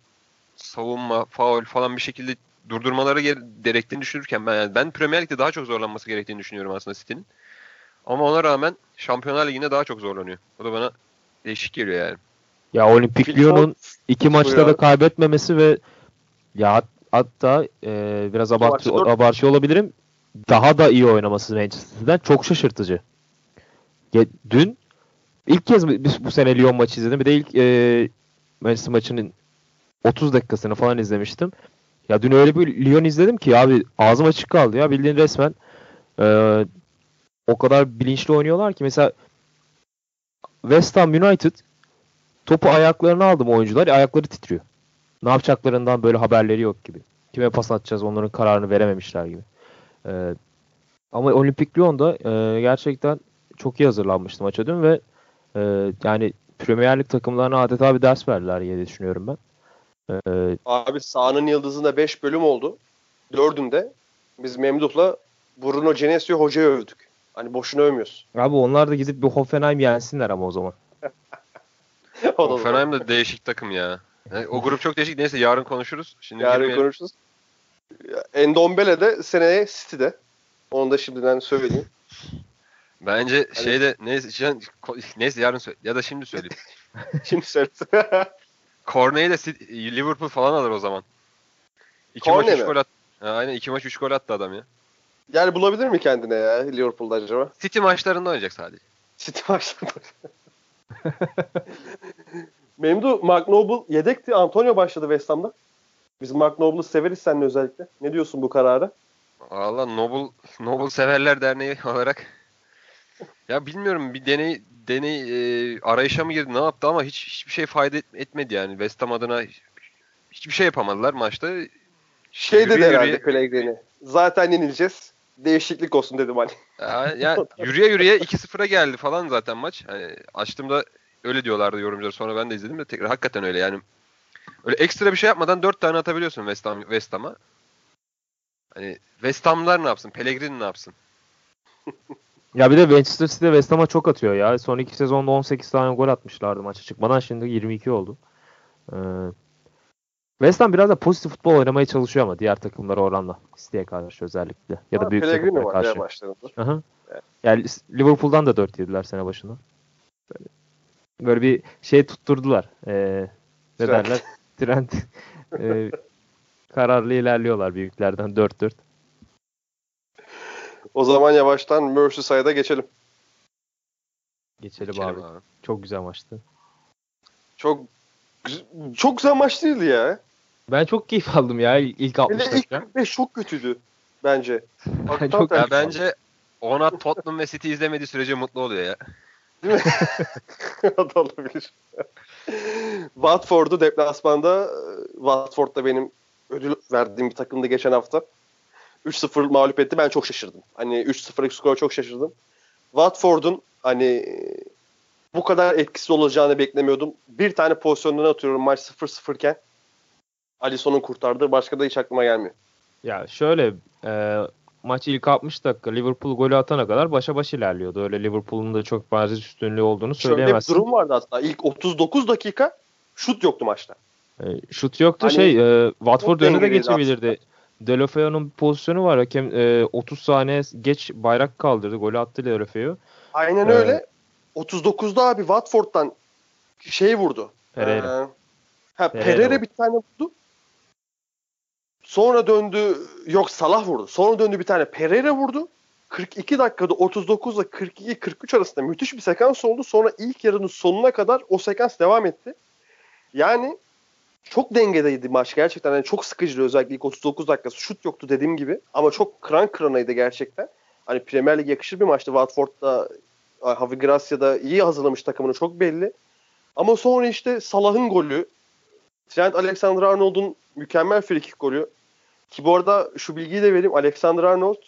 savunma, faul falan bir şekilde durdurmaları gere- gerektiğini düşünürken ben yani ben Premier Lig'de daha çok zorlanması gerektiğini düşünüyorum aslında City'nin. Ama ona rağmen Şampiyonlar Ligi'nde daha çok zorlanıyor. O da bana değişik geliyor yani. Ya Olimpik Lyon'un iki maçta da kaybetmemesi ve ya hat- hatta e, biraz abartı, abartıyor olabilirim. Daha da iyi oynaması Manchester'dan çok şaşırtıcı. Ya, dün ilk kez bu, bu sene Lyon maçı izledim. Bir de ilk e, Manchester maçının 30 dakikasını falan izlemiştim. Ya dün öyle bir Lyon izledim ki abi ağzım açık kaldı ya bildiğin resmen e, o kadar bilinçli oynuyorlar ki mesela West Ham United topu ayaklarına aldım oyuncular ayakları titriyor. Ne yapacaklarından böyle haberleri yok gibi. Kime pas atacağız onların kararını verememişler gibi. E, ama Olimpik Lyon'da e, gerçekten çok iyi hazırlanmıştı maça dün ve e, yani Premier Lig takımlarına adeta bir ders verdiler diye düşünüyorum ben. E, Abi sahanın yıldızında 5 bölüm oldu. Dördünde biz Memduh'la Bruno Genesio hocayı övdük. Hani boşuna övmüyoruz. Abi onlar da gidip bir Hoffenheim yensinler ama o zaman. Hoffenheim de değişik takım ya. Yani o grup çok değişik. Neyse yarın konuşuruz. Şimdi Yarın girmeyelim. konuşuruz. Endombele de seneye City'de. Onu da şimdiden söyleyeyim. Bence Hani- şeyde neyse neyse yarın söyle ya da şimdi söyleyeyim. Şimdi söyle. Cornet'i de City- Liverpool falan alır o zaman. İki Cornet maç 3 mi? gol at. Ha, aynen iki maç 3 gol attı adam ya. Yer bulabilir mi kendine ya Liverpool'da acaba? City maçlarında oynayacak sadece. City maçlarında. Memdu, Mark Noble yedekti. Antonio başladı West Ham'da. Biz Mark Noble'ı severiz seninle özellikle. Ne diyorsun bu karara? Valla Noble Noble Severler Derneği olarak ya bilmiyorum bir deney deney e, arayışa mı girdi ne yaptı ama hiç hiçbir şey fayda et- etmedi yani West Ham adına hiç- hiçbir şey yapamadılar maçta. Şey dedi herhalde Pellegrini. Zaten yenileceğiz. Değişiklik olsun dedim hani. Ya, ya yürüye yürüye 2-0'a geldi falan zaten maç. Hani açtığımda öyle diyorlardı yorumcular. Sonra ben de izledim de tekrar hakikaten öyle yani. Öyle ekstra bir şey yapmadan 4 tane atabiliyorsun West Ham West Ham'a. Hani West Ham'lar ne yapsın? Pellegrini ne yapsın? Ya bir de Manchester City West Ham'a çok atıyor ya. Son iki sezonda 18 tane gol atmışlardı maça çıkmadan. Şimdi 22 oldu. Ee, West Ham biraz da pozitif futbol oynamaya çalışıyor ama diğer takımlara oranla. City'ye karşı özellikle. Ya da büyük takımlara karşı. başlarında. Aha. Yani Liverpool'dan da 4 yediler sene başında. Böyle, böyle bir şey tutturdular. Ee, ne Trend. derler? Trend. Ee, kararlı ilerliyorlar büyüklerden 4-4. O zaman yavaştan Merseyside'a geçelim. Geçelim, Geçelim abi. abi. Çok güzel maçtı. Çok çok güzel maç değildi ya. Ben çok keyif aldım ya ilk 60 Hele ilk dakika. 45 çok kötüydü bence. Ben çok- Ya bence ona Tottenham ve City izlemediği sürece mutlu oluyor ya. Değil mi? o da olabilir. Watford'u deplasmanda Watford da benim ödül verdiğim bir takımdı geçen hafta. 3-0 mağlup etti. Ben çok şaşırdım. Hani 3-0'lık skora çok şaşırdım. Watford'un hani bu kadar etkisiz olacağını beklemiyordum. Bir tane pozisyondan atıyorum maç 0-0 iken. Alisson'un kurtardığı başka da hiç aklıma gelmiyor. Ya şöyle e, maç ilk 60 dakika Liverpool golü atana kadar başa baş ilerliyordu. Öyle Liverpool'un da çok bariz üstünlüğü olduğunu Şöyle bir söyleyemezsin. durum vardı hatta. İlk 39 dakika şut yoktu maçta. E, şut yoktu Hani şey e, Watford önüne de geçebilirdi. Delofeo'nun bir pozisyonu var. Hakem e, 30 saniye geç bayrak kaldırdı. Golü attı Delofeo. Aynen Ee, öyle. 39'da abi Watford'dan şey vurdu. Pereira. Ee, ha, Pereira Pereira bir tane vurdu. Sonra döndü yok Salah vurdu. Sonra döndü bir tane Pereira vurdu. 42 dakikada 39 ile 42-43 arasında müthiş bir sekans oldu. Sonra ilk yarının sonuna kadar o sekans devam etti. Yani çok dengedeydi maç gerçekten. Yani çok sıkıcıydı özellikle ilk 39 dakikası. Şut yoktu dediğim gibi. Ama çok kıran kıranaydı gerçekten. Hani Premier Lig yakışır bir maçtı. Watford'da Javi Gracia'da iyi hazırlamış takımını çok belli. Ama sonra işte Salah'ın golü, Trent Alexander-Arnold'un mükemmel frikik golü. Ki bu arada şu bilgiyi de vereyim. Alexander-Arnold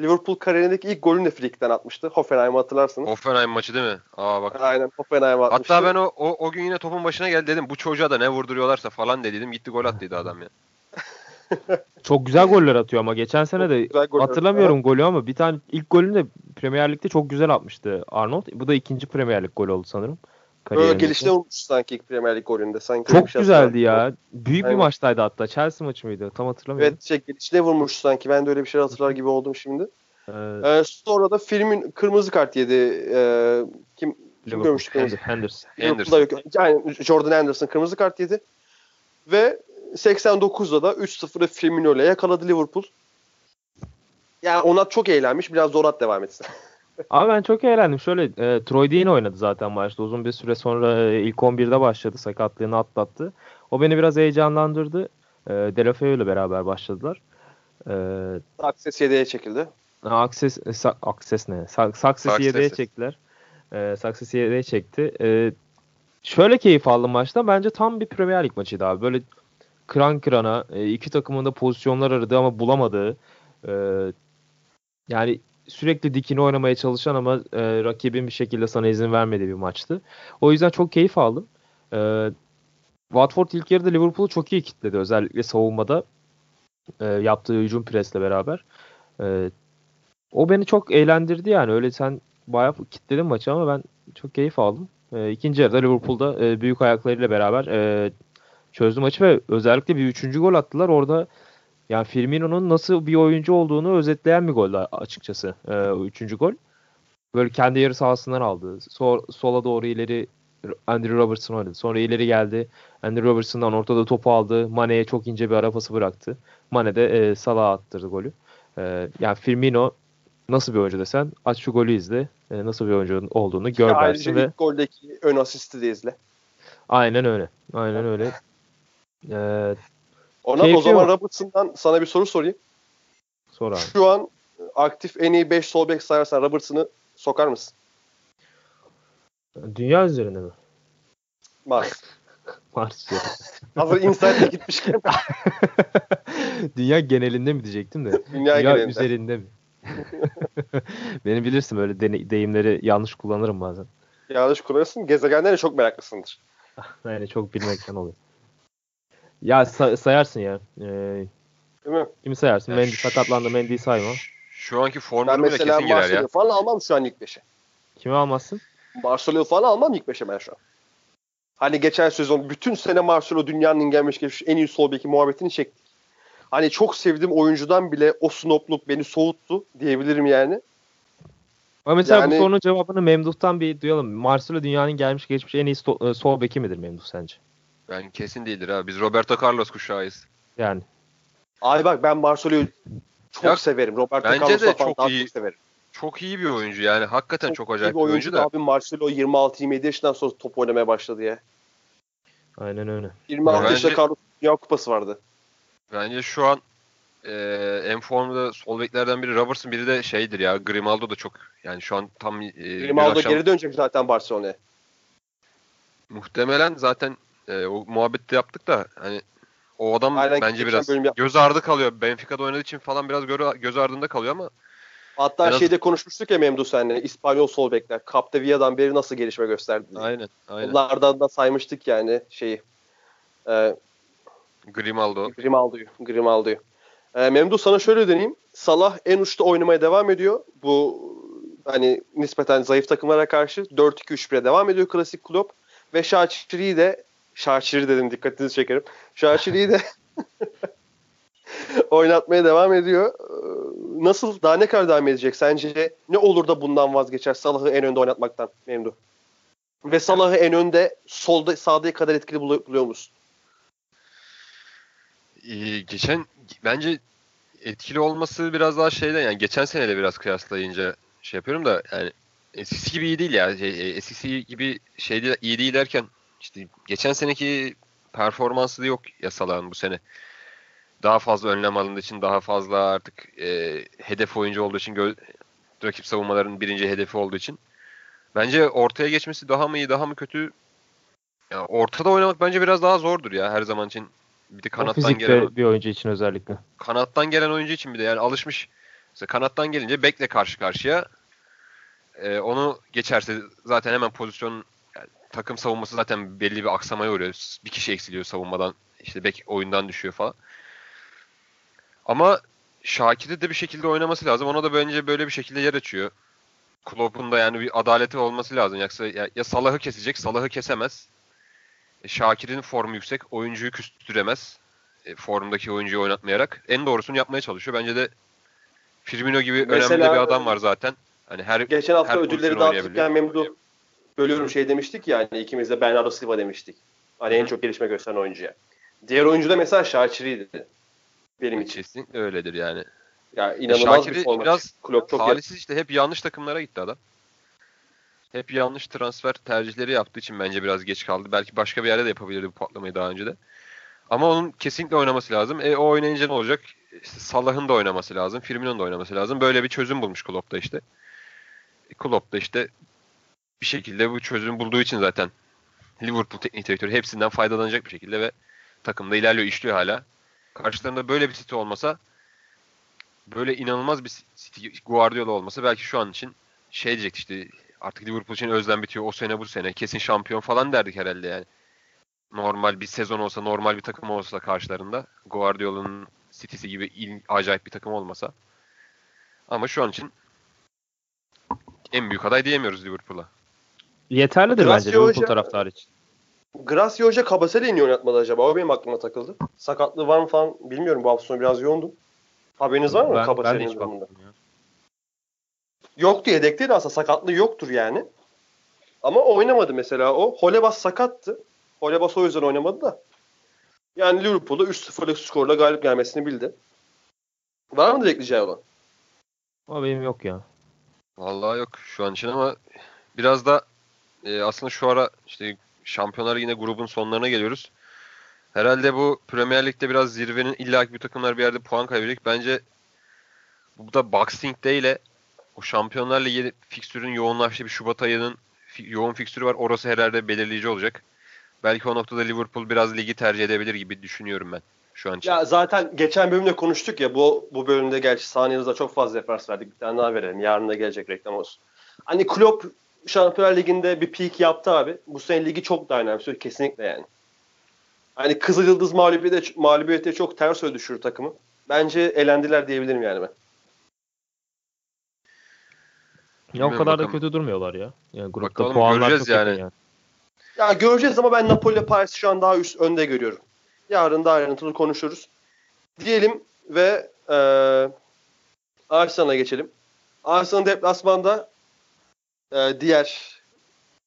Liverpool kariyerindeki ilk golünü de frikikten atmıştı. Hoffenheim'i hatırlarsınız. Hoffenheim maçı değil mi? Aa bak. Aynen Hoffenheim'i atmıştı. Hatta ben o, o, o gün yine topun başına geldi dedim bu çocuğa da ne vurduruyorlarsa falan dedim. Gitti gol attıydı adam ya. Çok güzel goller atıyor ama geçen sene de hatırlamıyorum golü ama bir tane ilk golünü de Premier Lig'de çok güzel atmıştı Arnold. Bu da ikinci Premier Lig golü oldu sanırım. Böyle gelişte olmuş sanki ilk Premier Lig golünde. Sanki Çok bir şey güzeldi ya. Büyük bir Aynen. maçtaydı hatta. Chelsea maçı mıydı? Tam hatırlamıyorum. Evet şey, gelişte vurmuş sanki. Ben de öyle bir şey hatırlar gibi oldum şimdi. Ee, Ee, sonra da filmin kırmızı kart yedi. Ee, kim kim görmüştü kırmızı? Henderson. Henderson. Liverpool'da yok. Yani Jordan Anderson kırmızı kart yedi. Ve 89'da da 3-0'ı Firmino ile yakaladı Liverpool. Yani ona çok eğlenmiş. Biraz Zorat devam etsin. Ama ben çok eğlendim. Şöyle e, Troy Deeney oynadı zaten maçta. Uzun bir süre sonra e, ilk 11'de başladı. Sakatlığını atlattı. O beni biraz heyecanlandırdı. E, Delafeu ile beraber başladılar. E, Akses yedeğe çekildi. Akses, e, sa, Akses ne? Sa, Success'i Success. yedeğe çektiler. E, Success'i yedeğe çekti. E, şöyle keyif aldım maçtan. Bence tam bir Premier Lig maçıydı abi. Böyle kıran kırana e, iki takımın da pozisyonlar aradığı ama bulamadığı e, yani sürekli dikini oynamaya çalışan ama e, rakibin bir şekilde sana izin vermediği bir maçtı. O yüzden çok keyif aldım. E, Watford ilk yarıda Liverpool'u çok iyi kitledi. Özellikle savunmada e, yaptığı hücum presle beraber. E, o beni çok eğlendirdi yani. Öyle sen bayağı kitledin maçı ama ben çok keyif aldım. E, ikinci yarıda Liverpool'da e, büyük ayaklarıyla beraber e, çözdü maçı ve özellikle bir üçüncü gol attılar. Orada yani Firmino'nun nasıl bir oyuncu olduğunu özetleyen bir gol açıkçası. E, o üçüncü gol. Böyle kendi yarı sahasından aldı. So- sola doğru ileri Andrew Robertson oynadı. Sonra ileri geldi. Andrew Robertson'dan ortada topu aldı. Mane'ye çok ince bir ara pası bıraktı. Mane de e, Salah'a attırdı golü. E, yani Firmino nasıl bir oyuncu desen aç şu golü izle. E, nasıl bir oyuncu olduğunu gör Ya dersin ayrıca ve ilk goldeki ön asisti de izle. aynen öyle. Aynen öyle. E, Ona Keyfi o zaman yok. Robertson'dan sana bir soru sorayım. sonra abi. Şu an aktif en iyi 5 sol bek sayarsan Robertson'ı sokar mısın? Dünya üzerinde mi? Mars. Mars ya. Hazır Inside'e gitmişken Dünya genelinde mi diyecektim de. dünya, Dünya genelinde. üzerinde mi? Beni bilirsin böyle deyimleri yanlış kullanırım bazen. Yanlış kullanırsın. Gezegenlere çok meraklısındır. Yani çok bilmekten oluyor. Ya sa- sayarsın ya. Ee, Değil mi? kimi sayarsın? Ya Mendy şu- sakatlandı. Mendy'yi sayma. Şu anki form Ben durumuyla mesela kesin girer ya. Marcelo'yu falan almam şu an ilk 5'e. Kimi almazsın? Marcelo'yu falan almam ilk 5'e ben şu an. Hani geçen sezon bütün sene Marcelo dünyanın gelmiş geçmiş en iyi sol beki muhabbetini çektik. Hani çok sevdiğim oyuncudan bile o snopluk beni soğuttu diyebilirim yani. Ama mesela Yani- bu sorunun cevabını Memduh'tan bir duyalım. Marcelo dünyanın gelmiş geçmiş en iyi sto- e, sol beki midir Memduh sence? Ben kesin değildir abi. Biz Roberto Carlos kuşağıyız. Yani Ay bak ben Marcelo'yu çok Ya, severim. Roberto bence Carlos'tan de çok iyi. çok severim. Çok iyi bir oyuncu yani. Hakikaten çok, iyi acayip bir bir oyuncu da da. Abi Marcelo 26-27 yaşından sonra top oynamaya başladı ya. aynen öyle. 26 Bence- yaşında Carlos Dünya Kupası vardı. Bence şu an e, en formda sol beklerden biri Robertson biri de şeydir ya. Grimaldo da çok yani şu an tam e, Grimaldo akşam- geri dönecek zaten Barcelona'ya. muhtemelen zaten e, o muhabbette yaptık da hani o adam Aynen, bence biraz göz ardı kalıyor. Benfica'da oynadığı için falan biraz göre, göz ardında kalıyor ama Hatta Biraz- şeyde konuşmuştuk ya Memdu senle İspanyol sol bekler. Capdevia'dan beri nasıl gelişme gösterdi diye. aynen aynen. Onlardan da saymıştık yani şeyi. E, Grimaldo. Grimaldo'yu. Grimaldo'yu. E, Memdu sana şöyle deneyeyim. Salah en uçta oynamaya devam ediyor. Bu hani nispeten zayıf takımlara karşı 4-2-3-1'e devam ediyor klasik kulüp. Ve Şaçiri'yi de Şaçiri dedim dikkatinizi çekerim. Şaçiri'yi de oynatmaya devam ediyor. Ee, Nasıl? Daha ne kadar devam edecek? Sence ne olur da bundan vazgeçer Salah'ı en önde oynatmaktan Memdu? Ve Salah'ı en önde solda sağda kadar etkili buluyor musun? Ee, geçen bence etkili olması biraz daha şeyden yani geçen seneyle biraz kıyaslayınca şey yapıyorum da yani eskisi gibi iyi değil ya. Şey, e, eskisi gibi şey değil, iyi değil derken işte geçen seneki performansı da yok ya Salah'ın bu sene. Daha fazla önlem alındığı için daha fazla artık e, hedef oyuncu olduğu için gö- rakip savunmaların birinci hedefi olduğu için bence ortaya geçmesi daha mı iyi daha mı kötü ya ortada oynamak bence biraz daha zordur ya her zaman için. Bir de kanattan gelen bir oyuncu için özellikle. Kanattan gelen oyuncu için bir de yani alışmış. Mesela kanattan gelince bekle karşı karşıya. Ee, onu geçerse zaten hemen pozisyon yani takım savunması zaten belli bir aksamaya uğruyor. Bir kişi eksiliyor savunmadan. İşte bek oyundan düşüyor falan. Ama Şakir'de de bir şekilde oynaması lazım. Ona da bence böyle bir şekilde yer açıyor. Klopp'un da yani bir adaleti olması lazım. Yoksa ya, ya Salah'ı kesecek, Salah'ı kesemez. E, Şakir'in formu yüksek, oyuncuyu küstüremez. E, formdaki oyuncuyu oynatmayarak. En doğrusunu yapmaya çalışıyor. Bence de Firmino gibi Mesela, önemli bir adam var zaten. Hani her Geçen hafta her ödülleri dağıtırken Memdu bölüyorum şey demiştik ya hani ikimiz de Bernardo Silva demiştik. Hani en çok gelişme gösteren oyuncuya. Diğer oyuncu da mesela Şakir'iydi. Benim için. Kesinlikle öyledir yani. Ya inanılmaz Şakir'i bir format. biraz Klopp çok talihsiz işte hep yanlış takımlara gitti adam. Hep yanlış transfer tercihleri yaptığı için bence biraz geç kaldı. Belki başka bir yerde de yapabilirdi bu patlamayı daha önce de. Ama onun kesinlikle oynaması lazım. E o oynayınca ne olacak? İşte Salah'ın da oynaması lazım. Firmino'nun da oynaması lazım. Böyle bir çözüm bulmuş Klopp da işte. E, Klopp da işte bir şekilde bu çözüm bulduğu için zaten Liverpool teknik direktörü hepsinden faydalanacak bir şekilde ve takımda ilerliyor, işliyor hala. Karşılarında böyle bir City olmasa böyle inanılmaz bir City Guardiola olmasa belki şu an için şey diyecek işte artık Liverpool için özlem bitiyor o sene bu sene kesin şampiyon falan derdik herhalde yani. Normal bir sezon olsa normal bir takım olsa karşılarında Guardiola'nın City'si gibi il, acayip bir takım olmasa. Ama şu an için en büyük aday diyemiyoruz Liverpool'a. Yeterlidir Gracia bence Liverpool Hoca, taraftarı için. Gracia Hoca Kabasele niye oynatmadı acaba? O benim aklıma takıldı. Sakatlığı var mı falan bilmiyorum. Bu hafta sonu biraz yoğundum. Haberiniz var mı ben, Kabasele'nin durumunda? Yoktu yedekteydi aslında. Sakatlığı yoktur yani. Ama oynamadı mesela o. Holebas sakattı. Holebas o yüzden oynamadı da. Yani Liverpool'da 3-0'lık skorla galip gelmesini bildi. Var mı ekleyeceği olan? Ama benim yok ya. Vallahi yok şu an için ama biraz da e, aslında şu ara işte Şampiyonlar yine grubun sonlarına geliyoruz. Herhalde bu Premier Lig'de biraz zirvenin illaki bir takımlar bir yerde puan kaybedecek. Bence bu da Boxing Day ile o Şampiyonlar Ligi fikstürün yoğunlaştığı bir Şubat ayının yoğun fikstürü var. Orası herhalde belirleyici olacak. Belki o noktada Liverpool biraz ligi tercih edebilir gibi düşünüyorum ben şu an için. Ya zaten geçen bölümde konuştuk ya bu bu bölümde gerçi saniyenize çok fazla referans verdik. Bir tane daha verelim. Yarın da gelecek reklam olsun. Hani Klopp Şampiyonlar Ligi'nde bir peak yaptı abi. Bu sene ligi çok daha önemli. Kesinlikle yani. Hani Kızıl Yıldız mağlubiyete, mağlubiyete çok ters öyle düşürür takımı. Bence elendiler diyebilirim yani ben. Ya o kadar bakalım. da kötü durmuyorlar ya. Yani grupta bakalım, puanlar çok yani. yani. Ya göreceğiz ama ben Napoli ile Paris'i şu an daha üst önde görüyorum. Yarın daha ayrıntılı konuşuruz. Diyelim ve e, Arsenal'a geçelim. Arsenal deplasmanda e, diğer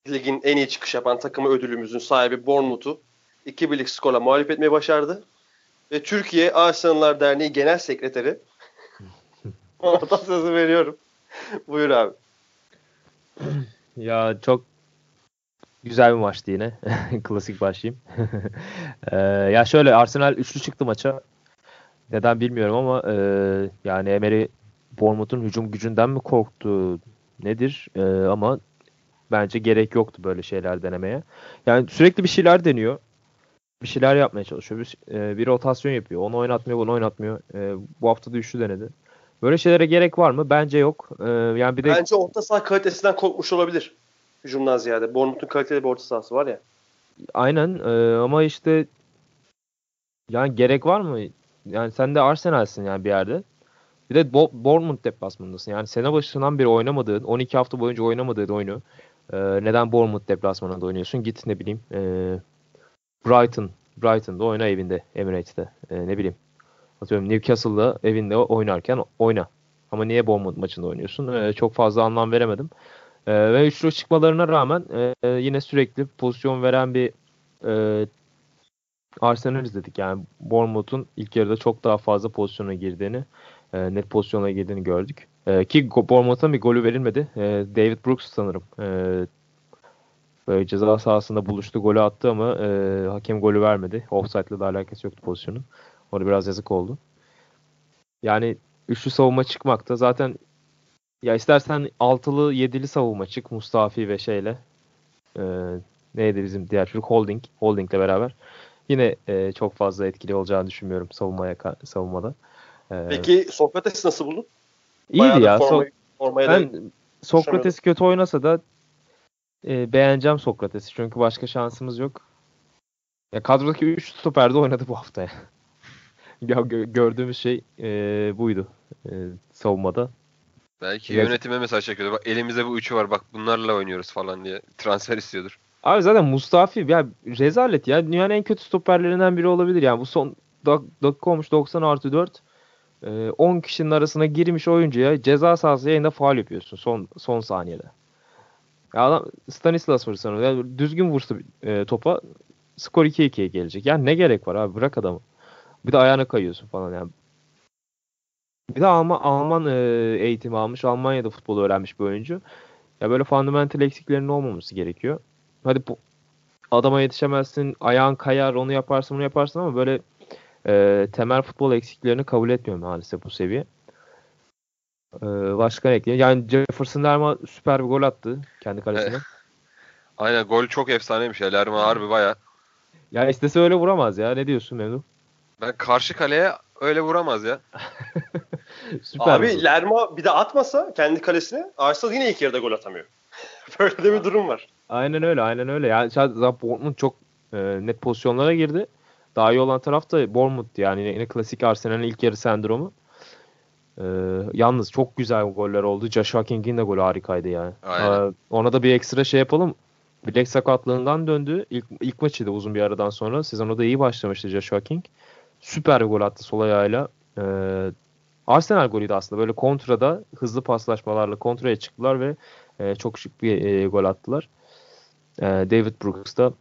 ligin en iyi çıkış yapan takımı ödülümüzün sahibi Bournemouth'u 2-1'lik skorla mağlup etmeyi başardı. Ve Türkiye Arsenal'lar Derneği Genel Sekreteri Ona sözü veriyorum. Buyur abi. Ya çok güzel bir maçtı yine. Klasik başlayayım. ee, ya şöyle Arsenal üçlü çıktı maça. Neden bilmiyorum ama e, yani Emery Bournemouth'un hücum gücünden mi korktu nedir? E, ama bence gerek yoktu böyle şeyler denemeye. Yani sürekli bir şeyler deniyor. Bir şeyler yapmaya çalışıyor. Bir, e, bir rotasyon yapıyor. Onu oynatmıyor, bunu oynatmıyor. E, bu hafta da üçlü denedi. Böyle şeylere gerek var mı? Bence yok. Ee, yani bir de Bence orta saha kalitesinden korkmuş olabilir. Hücumdan ziyade. Bournemouth'un kaliteli bir orta sahası var ya. Aynen e, ama işte yani gerek var mı? Yani sen de Arsenal'sin yani bir yerde. Bir de Bo- Bournemouth deplasmanındasın. Yani sene başından beri oynamadığın, 12 hafta boyunca oynamadığın oyunu e, neden Bournemouth deplasmanında oynuyorsun? Git ne bileyim e, Brighton, Brighton'da oyna evinde, Emirates'te. E, ne bileyim atıyorum Newcastle'da evinde oynarken oyna. Ama niye Bournemouth maçında oynuyorsun? Ee, çok fazla anlam veremedim. E, ve üçlü çıkmalarına rağmen e, yine sürekli pozisyon veren bir e, Arsenal izledik. Yani Bournemouth'un ilk yarıda çok daha fazla pozisyona girdiğini, e, net pozisyona girdiğini gördük. E, ki Bournemouth'a bir golü verilmedi. E, David Brooks sanırım e, böyle ceza sahasında buluştu, golü attı ama e, hakem golü vermedi. Offside'la da alakası yoktu pozisyonun. Orada biraz yazık oldu. Yani üçlü savunma çıkmakta zaten ya istersen altılı yedili savunma çık Mustafi ve şeyle e, neydi bizim diğer çocuk Holding Holding'le beraber yine e, çok fazla etkili olacağını düşünmüyorum savunmaya savunmada. E, Peki Sokrates nasıl buldun? İyiydi ya. Formayı, formayı ben Sokrates kötü oynasa da e, beğeneceğim Sokrates'i çünkü başka şansımız yok. Ya kadrodaki 3 stoper de oynadı bu hafta ya. gördüğümüz şey e, buydu e, savunmada. Belki Biraz... yönetime mesaj çekiyordu. Bak elimizde bu üçü var bak bunlarla oynuyoruz falan diye transfer istiyordur. Abi zaten Mustafi ya rezalet ya. Dünyanın en kötü stoperlerinden biri olabilir. Yani bu son dak dakika olmuş 90 artı 4. Ee, 10 kişinin arasına girmiş oyuncuya ceza sahası yayında faal yapıyorsun son son saniyede. Ya adam Stanislas sanırım. Yani düzgün vursa e, topa skor 2-2'ye gelecek. Yani ne gerek var abi bırak adamı. Bir de ayağına kayıyorsun falan yani. Bir de Alman, Alman e, eğitimi almış. Almanya'da futbol öğrenmiş bir oyuncu. Ya böyle fundamental eksiklerinin olmaması gerekiyor. Hadi bu adama yetişemezsin, ayağın kayar, onu yaparsın, bunu yaparsın ama böyle e, temel futbol eksiklerini kabul etmiyor maalesef bu seviye. E, başka ne ekleyeyim? Yani Jefferson Lerma süper bir gol attı kendi kalesine. Aynen gol çok efsaneymiş ya. Lerma harbi baya. Ya istese öyle vuramaz ya. Ne diyorsun Memduh? Ben karşı kaleye öyle vuramaz ya. Süper Abi oldu. Lerma bir de atmasa kendi kalesine Arsenal yine ilk yarıda gol atamıyor. Böyle de bir durum var. Aynen öyle aynen öyle. Yani Bournemouth çok e, net pozisyonlara girdi. Daha iyi olan taraf da Bournemouth yani yine, yine klasik Arsenal'in ilk yarı sendromu. Ee, yalnız çok güzel goller oldu. Joshua King'in de golü harikaydı yani. Aynen. Ee, ona da bir ekstra şey yapalım. Bilek sakatlığından döndü. İlk, ilk maçı da uzun bir aradan sonra. Sezona da iyi başlamıştı Joshua King. Süper bir gol attı sol ayağıyla. Ee, Arsenal golüydü aslında. Böyle kontrada hızlı paslaşmalarla kontraya çıktılar ve e, çok şık bir e, gol attılar. E, David Brooks da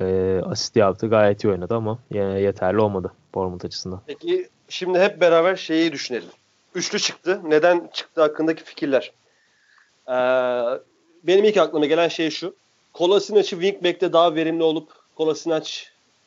e, asist yaptı. Gayet iyi oynadı ama yani yeterli olmadı Bournemouth açısından. Peki şimdi hep beraber şeyi düşünelim. Üçlü çıktı. Neden çıktı hakkındaki fikirler. Ee, benim ilk aklıma gelen şey şu. Kolasinac'ı wingback'te daha verimli olup Kolasinac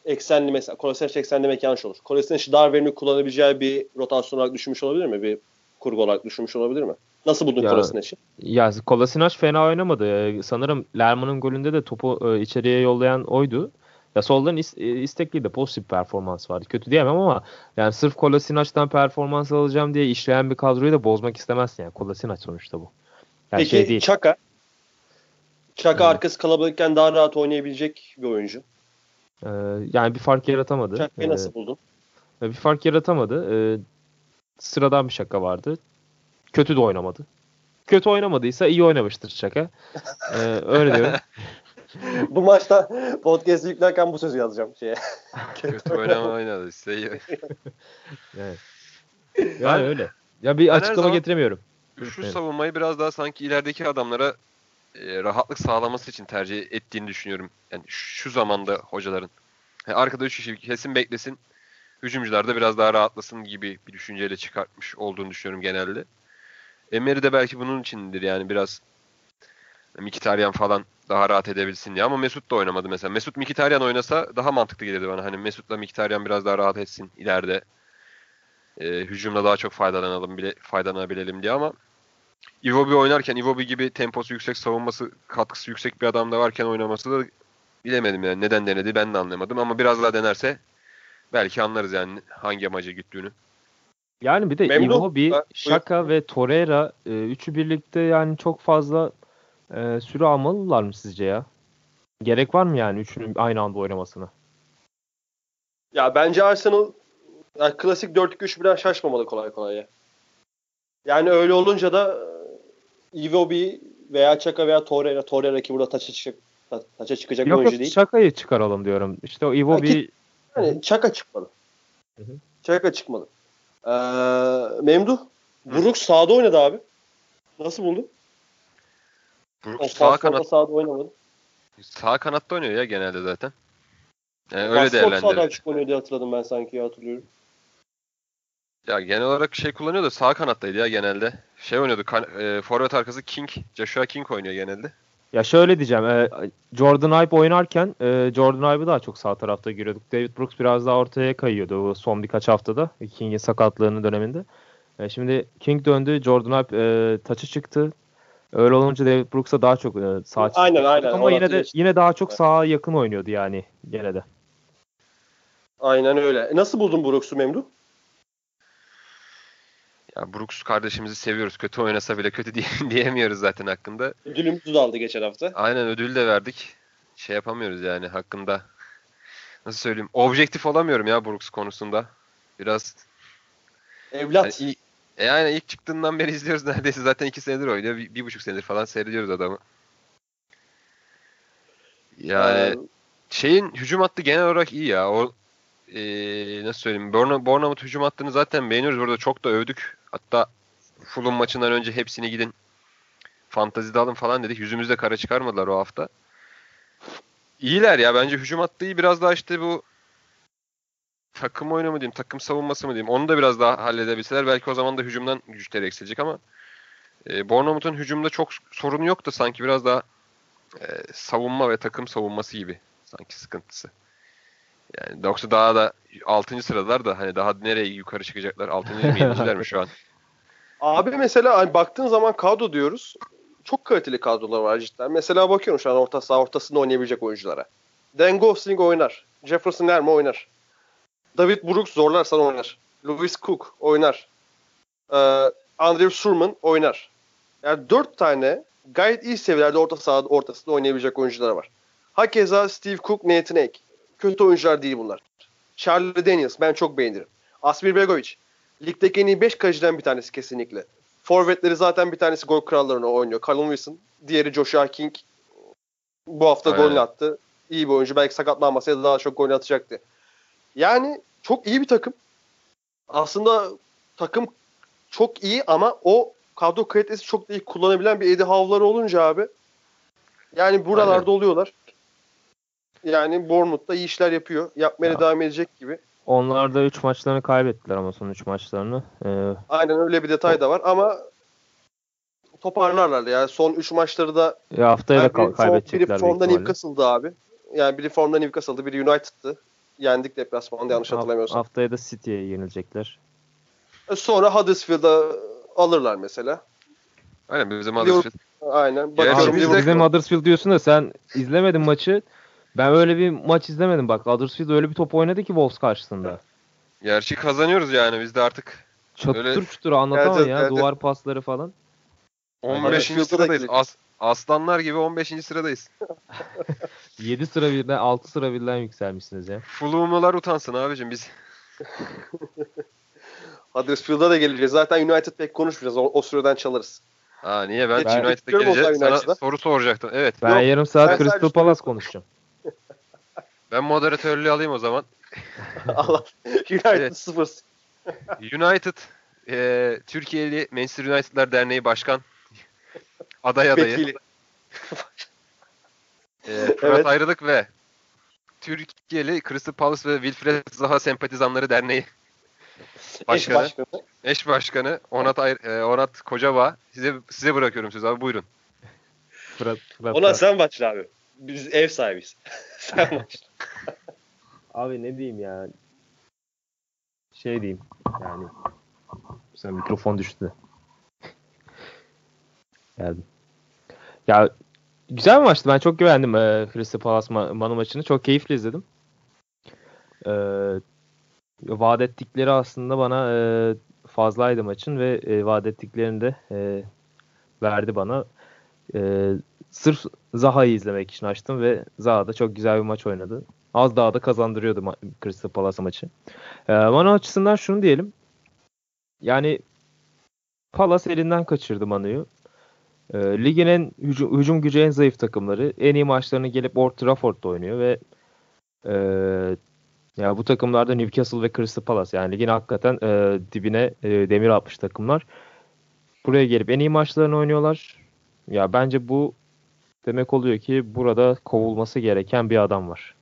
eksenli mesela Kolasinac eksenli demek yanlış olur. Kolasinac daha verimli kullanabileceği bir rotasyon olarak düşünmüş olabilir mi? Bir kurgu olarak düşünmüş olabilir mi? Nasıl buldun Kolasinac'ı? Ya Kolasinac fena oynamadı. Ee, sanırım Lerman'ın golünde de topu e, içeriye yollayan oydu. Ya soldan is- e, istekliydi. Pozitif performans vardı. Kötü diyemem ama yani sırf Kolasinac'tan performans alacağım diye işleyen bir kadroyu da bozmak istemezsin. Yani Kolasinac sonuçta bu. Yani Peki şey değil. Çaka? Çaka evet. arkası kalabalıkken daha rahat oynayabilecek bir oyuncu. Ee, yani bir fark yaratamadı. Çaka'yı ee, nasıl buldun? Bir fark yaratamadı. Ee, sıradan bir şaka vardı. Kötü de oynamadı. Kötü oynamadıysa iyi oynamıştır şaka. Ee, öyle diyorum. bu maçta podcast yüklerken bu sözü yazacağım şeye. Kötü oynama oynadı. iyi. evet. Yani öyle. Ya bir açıklama getiremiyorum. Şu evet. savunmayı biraz daha sanki ilerideki adamlara e, rahatlık sağlaması için tercih ettiğini düşünüyorum. Yani şu zamanda hocaların. Yani arkada 3 kişi kesin beklesin. Hücumcular da biraz daha rahatlasın gibi bir düşünceyle çıkartmış olduğunu düşünüyorum genelde. Emery de belki bunun içindir yani biraz Mkhitaryan falan daha rahat edebilsin diye ama Mesut da oynamadı mesela. Mesut Mkhitaryan oynasa daha mantıklı gelirdi bana. Hani Mesut'la Mkhitaryan biraz daha rahat etsin ileride. E, hücumda daha çok faydalanalım bile faydalanabilelim diye ama Iwobi oynarken Iwobi gibi temposu yüksek, savunması katkısı yüksek bir adam da varken oynaması da bilemedim yani. Neden denedi ben de anlamadım ama biraz daha denerse belki anlarız yani hangi amaca gittiğini. Yani bir de Memnun. Iwobi, Şaka ve Torreira e, üçü birlikte yani çok fazla e, süre almalılar mı sizce ya? Gerek var mı yani üçünün aynı anda oynamasına? Ya bence Arsenal yani klasik 4-2-3-1'den şaşmamalı kolay kolay ya. Yani öyle olunca da Iwobi veya Çaka veya Torreira, Torreira ki burada taça çıkacak, taça çıkacak yok, oyuncu değil. Çaka'yı çıkaralım diyorum. İşte o Iwobi... Yani Çaka çıkmalı. Hı hı. Çaka çıkmalı. Ee, Memduh, Brooks sağda oynadı abi. Nasıl buldun? Brooks sağ kanat sahada oynamadı. sağ kanatta oynuyor ya genelde zaten. Yani öyle sağda değerlendirilir. açık oynuyor diye hatırladım ben sanki ya, hatırlıyorum. Ya genel olarak şey kullanıyor da sağ kanattaydı ya genelde. Şey oynuyordu. Kan, e, forvet arkası King. Joshua King oynuyor genelde. Ya şöyle diyeceğim. e, Jordan Ibe oynarken e, Jordan Ibe'ı daha çok sağ tarafta görüyorduk. David Brooks biraz daha ortaya kayıyordu o son birkaç haftada. King'in sakatlığının döneminde. E, şimdi King döndü. Jordan Ibe e, taçı çıktı. Öyle olunca David Brooks'a daha çok e, sağ çıktı. Aynen, aynen. Ama yine de yine daha çok sağa yakın oynuyordu yani gene de. Aynen öyle. E, Nasıl buldun Brooks'u Memduh? Ya Brooks kardeşimizi seviyoruz. Kötü oynasa bile kötü diye, diyemiyoruz zaten hakkında. Ödülümüzü de aldı geçen hafta. Aynen ödül de verdik. Şey yapamıyoruz yani hakkında. Nasıl söyleyeyim? Objektif olamıyorum ya Brooks konusunda. Biraz Evlat. Yani, iyi- e yani ilk çıktığından beri izliyoruz neredeyse zaten iki senedir oynuyor. Bir, bir buçuk senedir falan seyrediyoruz adamı. Yani Ee, şeyin hücum hattı genel olarak iyi ya. O e, nasıl söyleyeyim? Bournemouth hücum hattını zaten beğeniyoruz. Burada çok da övdük. Hatta Fulham maçından önce hepsini gidin fantazide alın falan dedik. Yüzümüzde kara çıkarmadılar o hafta. İyiler ya. Bence hücum hattı iyi. Biraz daha işte bu takım oyunu mu diyeyim, takım savunması mı diyeyim. Onu da biraz daha halledebilseler belki o zaman da hücumdan güçleri eksilecek ama e, Bournemouth'un hücumda çok sorunu yok da sanki biraz daha e, savunma ve takım savunması gibi sanki sıkıntısı. Yani yoksa daha da 6. sıralar da hani daha nereye yukarı çıkacaklar? 6. mi 7.'ler mi şu an? Abi mesela hani baktığın zaman kadro diyoruz. Çok kaliteli kadrolar var cidden. Mesela bakıyorum şu an orta saha ortasında oynayabilecek oyunculara. Dan Gosling oynar. Jefferson Lerma oynar. David Brooks zorlarsan oynar. Lewis Cook oynar. Ee, Andrew Surman oynar. Yani dört tane gayet iyi seviyelerde orta saha ortasında oynayabilecek oyuncular var. Hakeza Steve Cook, Nathan Ake. Kötü oyuncular değil bunlar. Charlie Daniels ben çok beğenirim. Asmir Begovic. Ligdeki en iyi 5 kaleciden bir tanesi kesinlikle. Forvetleri zaten bir tanesi gol krallarına oynuyor. Callum Wilson. Diğeri Joshua King. Bu hafta Aynen. golünü attı. İyi bir oyuncu. Belki sakatlanmasaydı daha çok gol atacaktı. Yani çok iyi bir takım. Aslında takım çok iyi ama o kadro kalitesi çok da iyi kullanabilen bir Eddie Howe'ları olunca abi yani buralarda Aynen. oluyorlar. Yani Bournemouth'ta iyi işler yapıyor. Yapmaya Ya. devam edecek gibi. Onlar da 3 maçlarını kaybettiler ama son 3 maçlarını. Ee, Aynen öyle bir detay da var ama toparlarlar ya. Son 3 maçları da ya haftaya da yani ka- biri, form, kaybedecekler biri büyük formda ihtimalle. Newcastle'dı abi. Yani biri formda Newcastle'dı, biri United'tı. Yendik deplasmanda yanlış hatırlamıyorsam. Haftaya da City'ye yenilecekler. E, Sonra Huddersfield'a alırlar mesela. Aynen bizim Huddersfield. Aynen. Bakıyorum bizim Liverpool- Huddersfield diyorsun da sen izlemedin maçı. Ben öyle bir maç izlemedim bak. Huddersfield öyle bir top oynadı ki Wolves karşısında. Gerçi kazanıyoruz yani biz de artık Çatır Öyle- çutur anlatamam Evet, ya. evet. Duvar pasları falan. 15. Huddersfield'da da sıradayız. As- aslanlar gibi 15. sıradayız. 7 sıra birden 6 sıra birden yükselmişsiniz ya. Fulham'lılar utansın abicim biz. Huddersfield'a da geleceğiz. Zaten United pek konuşmayacağız. O, o süreden çalarız. Ha niye ben, Ben- United'a zaman sana soru soracaktım. Evet. Ben Yok, yarım saat ben Crystal Palace konuşacağım. Ben moderatörlüğü alayım o zaman. Allah. United Evet. 0. United e, Türkiye'li Manchester United'lar Derneği Başkan aday adayı. Vekili. E, Fırat Evet. Ayrılık ve Türkiye'li Crystal Palace ve Wilfred Zaha Sempatizanları Derneği Eş Başkanı, başkanı. eş başkanı Onat, Ayr- e, Onat Kocabağ. Size size bırakıyorum söz abi buyurun. Fırat, Fırat, Ona Fırat. sen başla abi. Biz ev sahibiyiz. sen başla. Abi ne diyeyim ya. Şey diyeyim yani. Sen mikrofon düştü. Geldim. Ya güzel bir maçtı. Ben çok güvendim e, Crystal Palace ma- Manu maçını. Çok keyifli izledim. E, vaat ettikleri aslında bana e, fazlaydı maçın ve e, vaat ettiklerini de e, verdi bana. E, sırf Zaha'yı izlemek için açtım ve Zaha da çok güzel bir maç oynadı. Az daha da kazandırıyordu ma- Crystal Palace maçı. E, Manu açısından şunu diyelim. Yani Palace elinden kaçırdı Manu'yu. E, ligin en hücum, hücum gücü en zayıf takımları. En iyi maçlarını gelip Old Trafford'da oynuyor ve e, ya bu takımlarda Newcastle ve Crystal Palace yani ligin hakikaten e, dibine e, demir atmış takımlar. Buraya gelip en iyi maçlarını oynuyorlar. Ya bence bu demek oluyor ki burada kovulması gereken bir adam var.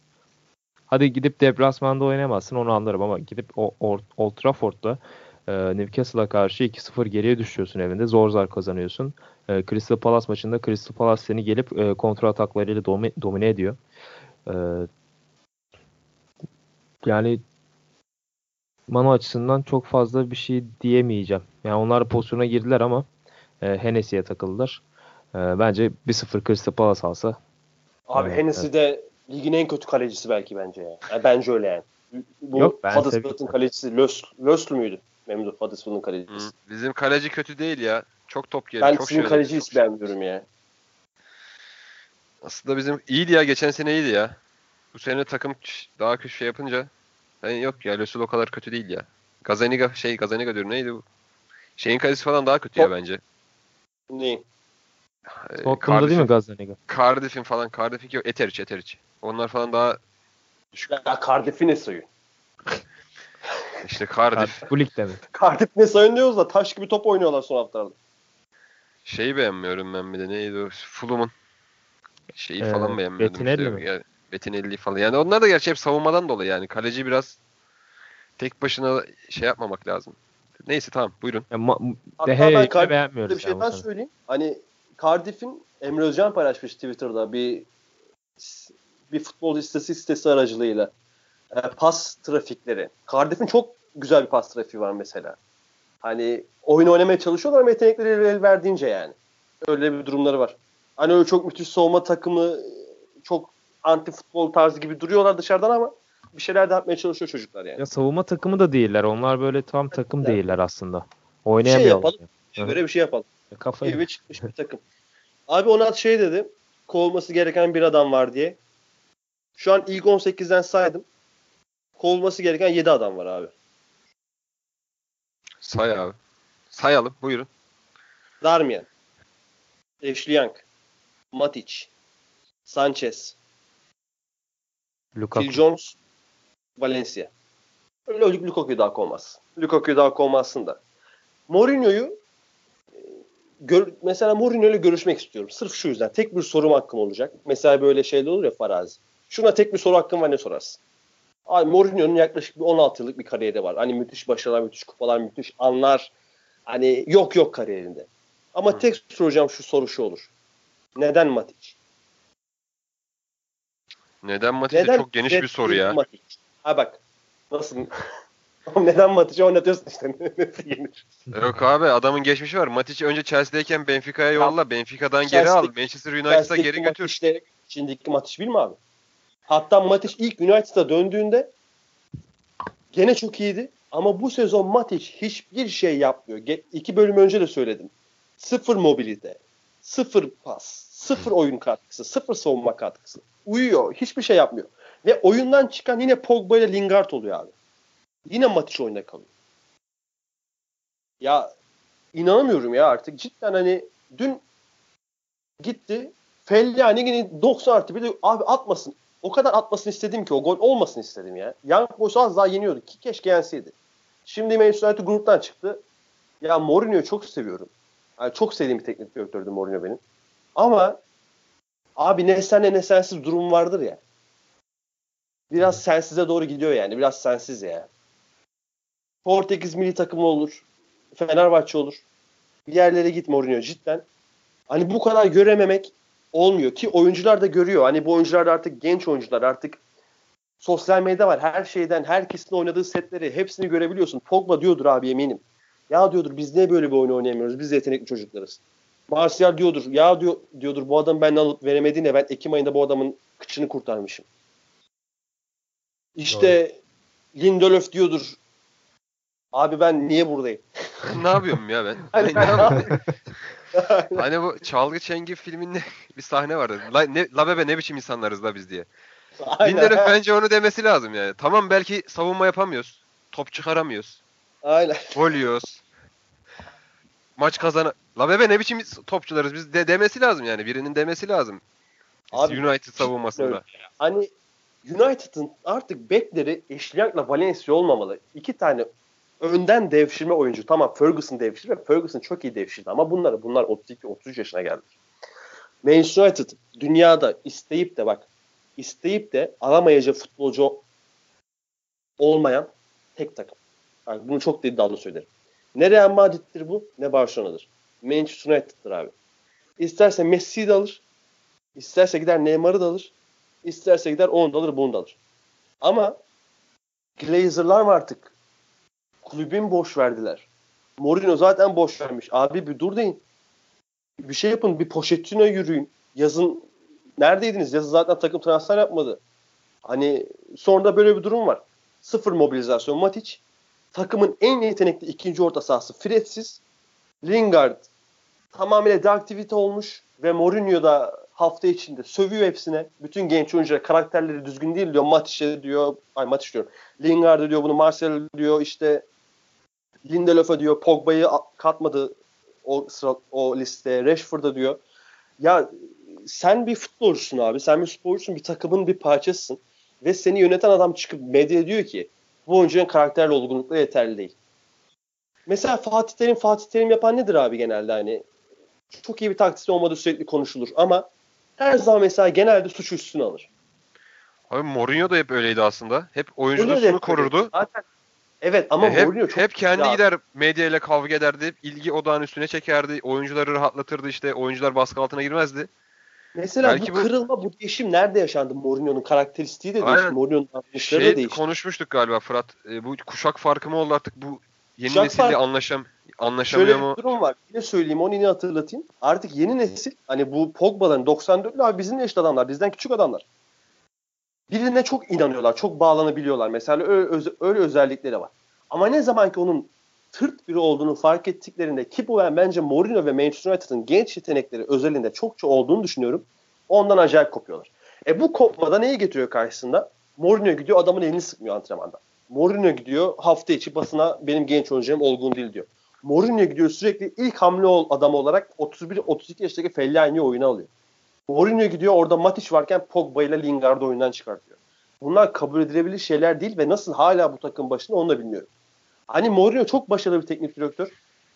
Hadi gidip deplasmanda oynamazsın onu anlarım ama gidip o Old Trafford'da e, Newcastle'a karşı 2-0 geriye düşüyorsun evinde. Zor zar kazanıyorsun. E, Crystal Palace maçında Crystal Palace seni gelip e, kontra ataklarıyla domi, domine ediyor. E, yani Manu açısından çok fazla bir şey diyemeyeceğim. Yani onlar pozisyona girdiler ama e, Hennessy'ye takıldılar. E, bence 1-0 Crystal Palace alsa. Abi evet, Hennessy evet. de ligin en kötü kalecisi belki bence ya. Yani bence öyle yani. Bu Yok, ben Huddersfield'ın kalecisi Lös, Löslü müydü? Memduh Huddersfield'ın kalecisi. Hı, bizim kaleci kötü değil ya. Çok top geliyor. Ben çok sizin kaleciyi hiç beğenmiyorum ya. Aslında bizim iyiydi ya. Geçen sene iyiydi ya. Bu sene takım daha kötü şey yapınca yani yok ya Lösül o kadar kötü değil ya. Gazaniga şey Gazaniga diyorum neydi bu? Şeyin kalecisi falan daha kötü top. ya bence. Neyin? Tottenham'da değil mi Gazaniga? Cardiff'in falan Cardiff'in yok Eteriç Eteriç. Onlar falan daha düşük. Ya Cardiff'i ne sayıyor? İşte Cardiff. Bu ligde mi? Cardiff ne sayın diyoruz da taş gibi top oynuyorlar son haftalarda. Şeyi beğenmiyorum ben bir de neydi o Fulham'ın şeyi ee, falan beğenmiyordum. Bettinelli işte. mi? Yani, falan. Yani onlar da gerçi hep savunmadan dolayı yani. Kaleci biraz tek başına şey yapmamak lazım. Neyse tamam buyurun. Ya, ma- Hatta ben Cardiff'te bir şey daha söyleyeyim. Hani Cardiff'in Emre Özcan paylaşmış Twitter'da bir bir futbol istatistik sitesi aracılığıyla e, pas trafikleri. Cardiff'in çok güzel bir pas trafiği var mesela. Hani oyun oynamaya çalışıyorlar ama yetenekleri el verdiğince yani. Öyle bir durumları var. Hani öyle çok müthiş soğuma takımı çok anti futbol tarzı gibi duruyorlar dışarıdan ama bir şeyler de yapmaya çalışıyor çocuklar yani. Ya savunma takımı da değiller. Onlar böyle tam takım evet. değiller aslında. Oynayamıyorlar. Bir şey yapalım. Böyle bir şey yapalım. Ya kafayı. Eve çıkmış bir takım. Abi Onat şey dedi. Kovulması gereken bir adam var diye. Şu an ilk 18'den saydım. Kovulması gereken 7 adam var abi. Say abi. Sayalım. Buyurun. Darmian. Ashley Young. Matic. Sanchez. Lukaku. Phil Jones. Valencia. Öyle Lukaku'yu daha kovmaz. Lukaku'yu daha kovmazsın da. Mourinho'yu gör, mesela Mourinho ile görüşmek istiyorum. Sırf şu yüzden. Tek bir sorum hakkım olacak. Mesela böyle şeyler olur ya farazi. Şuna tek bir soru hakkım var ne sorarsın? Abi Mourinho'nun yaklaşık bir 16 yıllık bir kariyeri var. Hani müthiş başarılar, müthiş kupalar, müthiş anlar. Hani yok yok kariyerinde. Ama Hı. tek soracağım şu soru şu olur. Neden Matic? Neden Matic Neden çok geniş bir soru ya. Matic? Ha bak. Nasıl neden Matic'i oynatıyorsun işte? Yok abi adamın geçmişi var. Matic önce Chelsea'deyken Benfica'ya yolla. Benfica'dan geri al. Manchester United'a geri götür. Işte, şimdiki Matic bilme abi. Hatta Matic ilk United'a döndüğünde gene çok iyiydi. Ama bu sezon Matic hiçbir şey yapmıyor. İki bölüm önce de söyledim. Sıfır mobilite, sıfır pas, sıfır oyun katkısı, sıfır savunma katkısı. Uyuyor, hiçbir şey yapmıyor. Ve oyundan çıkan yine Pogba ile Lingard oluyor abi. Yine Matic oyunda kalıyor. Ya inanamıyorum ya artık. Cidden hani dün gitti. Fellaini yine 90 artı bir de abi atmasın. O kadar atmasını istedim ki o gol olmasın istedim ya. Young Boys az daha yeniyordu ki keşke yenseydi. Şimdi Manchester United gruptan çıktı. Ya Mourinho'yu çok seviyorum. Yani çok sevdiğim bir teknik direktördü Mourinho benim. Ama abi ne senle ne sensiz durum vardır ya. Biraz sensize doğru gidiyor yani. Biraz sensiz ya. Portekiz milli takımı olur. Fenerbahçe olur. Bir yerlere git Mourinho cidden. Hani bu kadar görememek olmuyor ki oyuncular da görüyor. Hani bu oyuncular da artık genç oyuncular artık sosyal medya var. Her şeyden, herkesin oynadığı setleri hepsini görebiliyorsun. Pogba diyordur abi eminim. Ya diyordur biz niye böyle bir oyun oynayamıyoruz? Biz de yetenekli çocuklarız. Martial diyordur. Ya diyor, diyordur bu adam ben alıp veremediğine ben Ekim ayında bu adamın kıçını kurtarmışım. İşte Doğru. Lindelöf diyordur. Abi ben niye buradayım? ne yapıyorum ya ben? hani, hani bu Çalgı Çengi filminde bir sahne vardı. La, ne, la bebe ne biçim insanlarız la biz diye. Lindelöf bence onu demesi lazım yani. Tamam belki savunma yapamıyoruz. Top çıkaramıyoruz. Aynen. Gol yiyoruz. Maç kazan. La bebe ne biçim topçularız biz de demesi lazım yani. Birinin demesi lazım. Abi, United savunmasında. Hani United'ın artık bekleri Eşliyak'la Valencia olmamalı. İki tane önden devşirme oyuncu. Tamam Ferguson devşirdi ve Ferguson çok iyi devşirdi ama bunları bunlar 32-33 yaşına geldi. Manchester United dünyada isteyip de bak isteyip de alamayacağı futbolcu olmayan tek takım. Yani bunu çok iddialı söylerim. Ne Real Madrid'dir bu ne Barcelona'dır. Manchester United'dır abi. İsterse Messi'yi de alır. İsterse gider Neymar'ı da alır. İsterse gider onu da alır bunu da alır. Ama Glazer'lar mı artık? Kulübün boş verdiler. Mourinho zaten boş vermiş. Abi bir dur deyin. Bir şey yapın. Bir Pochettino yürüyün. Yazın neredeydiniz? Yazın zaten takım transfer yapmadı. Hani sonra böyle bir durum var. Sıfır mobilizasyon Matic. Takımın en yetenekli ikinci orta sahası Fredsiz. Lingard tamamıyla deaktivite olmuş ve Mourinho da hafta içinde sövüyor hepsine. Bütün genç oyuncular karakterleri düzgün değil diyor. Matic'e diyor. Ay Matic diyorum. Lingard'a diyor bunu Marcel diyor işte Lindelöf'e diyor Pogba'yı katmadı o sıra o listeye. Rashford'a diyor. Ya sen bir futbolcusun abi. Sen bir sporcusun. Bir takımın bir parçasısın. Ve seni yöneten adam çıkıp medya diyor ki bu oyuncunun karakterli olgunlukla yeterli değil. Mesela Fatih Terim Fatih Terim yapan nedir abi genelde hani çok iyi bir taktiği olmadığı sürekli konuşulur ama her zaman mesela genelde suç üstüne alır. Abi Mourinho da hep öyleydi aslında. Hep oyuncu dostluğunu korurdu. Zaten Evet ama e hep, Mourinho çok hep kendi ya. gider medyayla kavga ederdi. ilgi odağın üstüne çekerdi. Oyuncuları rahatlatırdı işte. Oyuncular baskı altına girmezdi. Mesela Belki bu, kırılma, bu değişim nerede yaşandı? Mourinho'nun karakteristiği de değişti. Mourinho'nun şey, da değişti. konuşmuştuk galiba Fırat. E, bu kuşak farkı mı oldu artık? Bu yeni kuşak nesille farkı. anlaşam anlaşamıyor Şöyle mu? bir durum var. Yine söyleyeyim onu yine hatırlatayım. Artık yeni nesil hani bu Pogba'ların 94'lü abi bizim yaşlı adamlar. Bizden küçük adamlar. Birine çok inanıyorlar. Çok bağlanabiliyorlar. Mesela öyle, öyle özellikleri var. Ama ne zaman ki onun tırt biri olduğunu fark ettiklerinde ki bu ben bence Mourinho ve Manchester United'ın genç yetenekleri özelinde çokça olduğunu düşünüyorum. Ondan acayip kopuyorlar. E bu kopmada neyi getiriyor karşısında? Mourinho gidiyor adamın elini sıkmıyor antrenmanda. Mourinho gidiyor hafta içi basına benim genç oyuncum olgun değil diyor. Mourinho gidiyor sürekli ilk hamle ol adam olarak 31-32 yaşındaki Fellaini'yi oyuna alıyor. Mourinho gidiyor orada Matic varken Pogba ile Lingard'ı oyundan çıkartıyor. Bunlar kabul edilebilir şeyler değil ve nasıl hala bu takım başında onu da bilmiyorum. Hani Mourinho çok başarılı bir teknik direktör.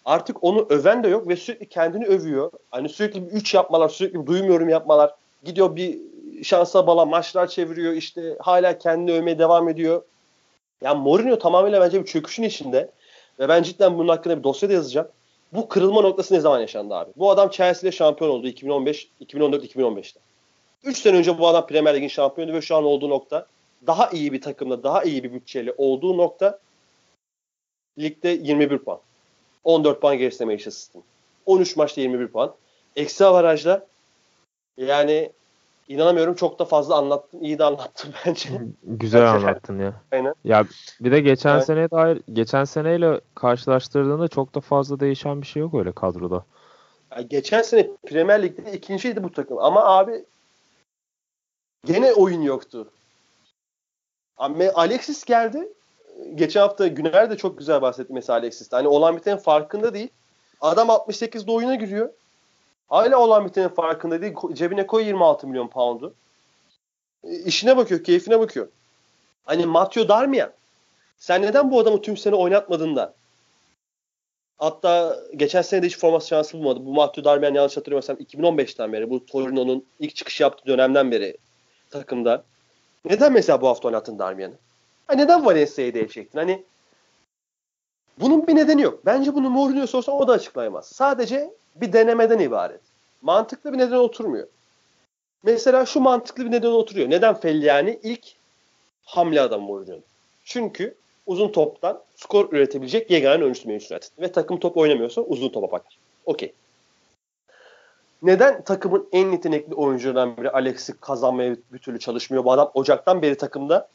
Artık onu öven de yok ve sürekli kendini övüyor. Hani sürekli bir üç yapmalar, sürekli bir duymuyorum yapmalar. Gidiyor bir şansa bala maçlar çeviriyor işte hala kendini övmeye devam ediyor. Yani Mourinho tamamıyla bence bir çöküşün içinde. Ve ben cidden bunun hakkında bir dosya da yazacağım. Bu kırılma noktası ne zaman yaşandı abi? Bu adam Chelsea'de şampiyon oldu 2015, 2014-2015'te. 3 sene önce bu adam Premier Lig'in şampiyonu ve şu an olduğu nokta daha iyi bir takımda, daha iyi bir bütçeyle olduğu nokta ligde 21 puan. 14 puan gerisinde Manchester City. 13 maçta 21 puan. Eksi avarajda yani inanamıyorum çok da fazla anlattım. İyi de anlattım bence. Güzel bence. anlattın ya. Aynen. Ya bir de geçen evet. seneye dair geçen seneyle karşılaştırdığında çok da fazla değişen bir şey yok öyle kadroda. Ya geçen sene Premier Lig'de ikinciydi bu takım ama abi gene oyun yoktu. Ama Alexis geldi. Geçen hafta Güner de çok güzel bahsetti mesela Alexis'te. Hani olan bitenin farkında değil. Adam 68'de oyuna giriyor. Hala olan bitenin farkında değil. Cebine koy 26 milyon pound'u. E, işine bakıyor, keyfine bakıyor. Hani Matteo Darmian. Sen neden bu adamı tüm sene oynatmadın da? Hatta geçen sene de hiç forması şansı bulmadı. Bu Matteo Darmian yanlış hatırlamıyorsam 2015'ten beri bu Torino'nun ilk çıkış yaptığı dönemden beri takımda. Neden mesela bu hafta oynattın Darmian'ı? Ha, neden Valencia'yı değil? Hani bunun bir nedeni yok. Bence bunu Mourinho sorsa o da açıklayamaz. Sadece bir denemeden ibaret. Mantıklı bir neden oturmuyor. Mesela şu mantıklı bir neden oturuyor. Neden Felliani ilk hamle adam Mourinho'nun? Çünkü uzun toptan skor üretebilecek yegane oyuncusu Manchester United. Ve takım top oynamıyorsa uzun topa bakar. Okey. Neden takımın en yetenekli oyuncularından biri Alex'i kazanmaya bir türlü çalışmıyor? Bu adam Ocak'tan beri takımda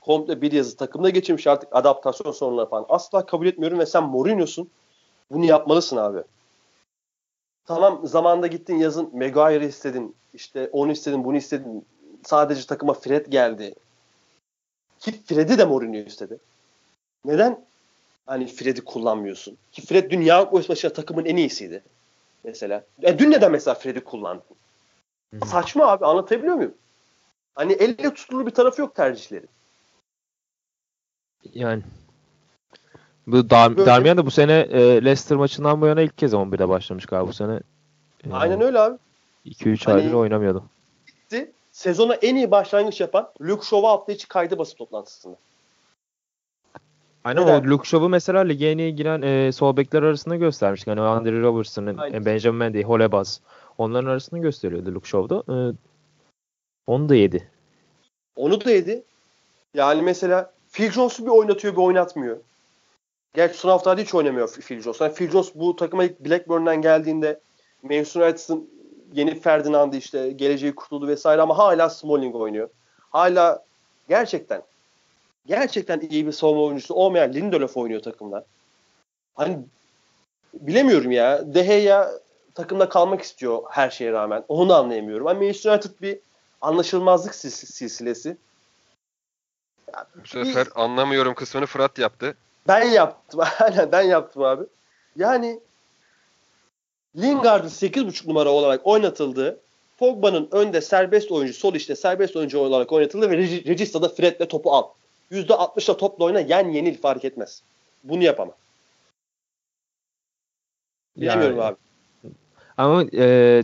komple bir yazı takımda geçirmiş artık adaptasyon sorunları falan. Asla kabul etmiyorum ve sen Mourinho'sun. Bunu yapmalısın abi. Tamam zamanda gittin yazın Maguire istedin. işte onu istedin bunu istedin. Sadece takıma Fred geldi. Ki Fred'i de Mourinho istedi. Neden hani Fred'i kullanmıyorsun? Ki Fred dünya kupası takımın en iyisiydi. Mesela. E, dün neden mesela Fred'i kullandın? Hı-hı. Saçma abi anlatabiliyor muyum? Hani elle tutulur bir tarafı yok tercihleri. Yani bu Dar Böyle. Darmian da bu sene e, Leicester maçından bu yana ilk kez 11'de başlamış galiba bu sene. Yani, Aynen öyle abi. 2-3 Hani- aydır oynamıyordum. Gitti. Sezona en iyi başlangıç yapan Luke Shaw'a hafta içi kaydı basın toplantısında. Aynen Neden? o Luke Shaw'u mesela lige en iyi giren e, sol bekler arasında göstermiştik. Hani Andre Robertson, Aynen. e, Benjamin Mendy, Holebas onların arasında gösteriyordu Luke Shaw'da. E, onu da yedi. Onu da yedi. Yani mesela Phil Jones'u bir oynatıyor bir oynatmıyor. Gerçi son haftalarda hiç oynamıyor Phil Jones. Yani Phil Jones bu takıma ilk Blackburn'dan geldiğinde Manchester United'ın yeni Ferdinand'ı işte geleceği kurtuldu vesaire ama hala Smalling oynuyor. Hala gerçekten gerçekten iyi bir savunma oyuncusu olmayan Lindelöf oynuyor takımda. Hani bilemiyorum ya. De Gea takımda kalmak istiyor her şeye rağmen. Onu anlayamıyorum. Ama Manchester United bir anlaşılmazlık sil- silsilesi. Bu sefer anlamıyorum kısmını Fırat yaptı. Ben yaptım. Aynen ben yaptım abi. Yani Lingard'ın 8.5 numara olarak oynatıldığı Pogba'nın önde serbest oyuncu, sol işte serbest oyuncu olarak oynatıldı ve Regi- Regista'da Fred'le topu al. %60'la topla oyna yen yenil fark etmez. Bunu yapamam. Bilmiyorum Yani- abi. Ama e,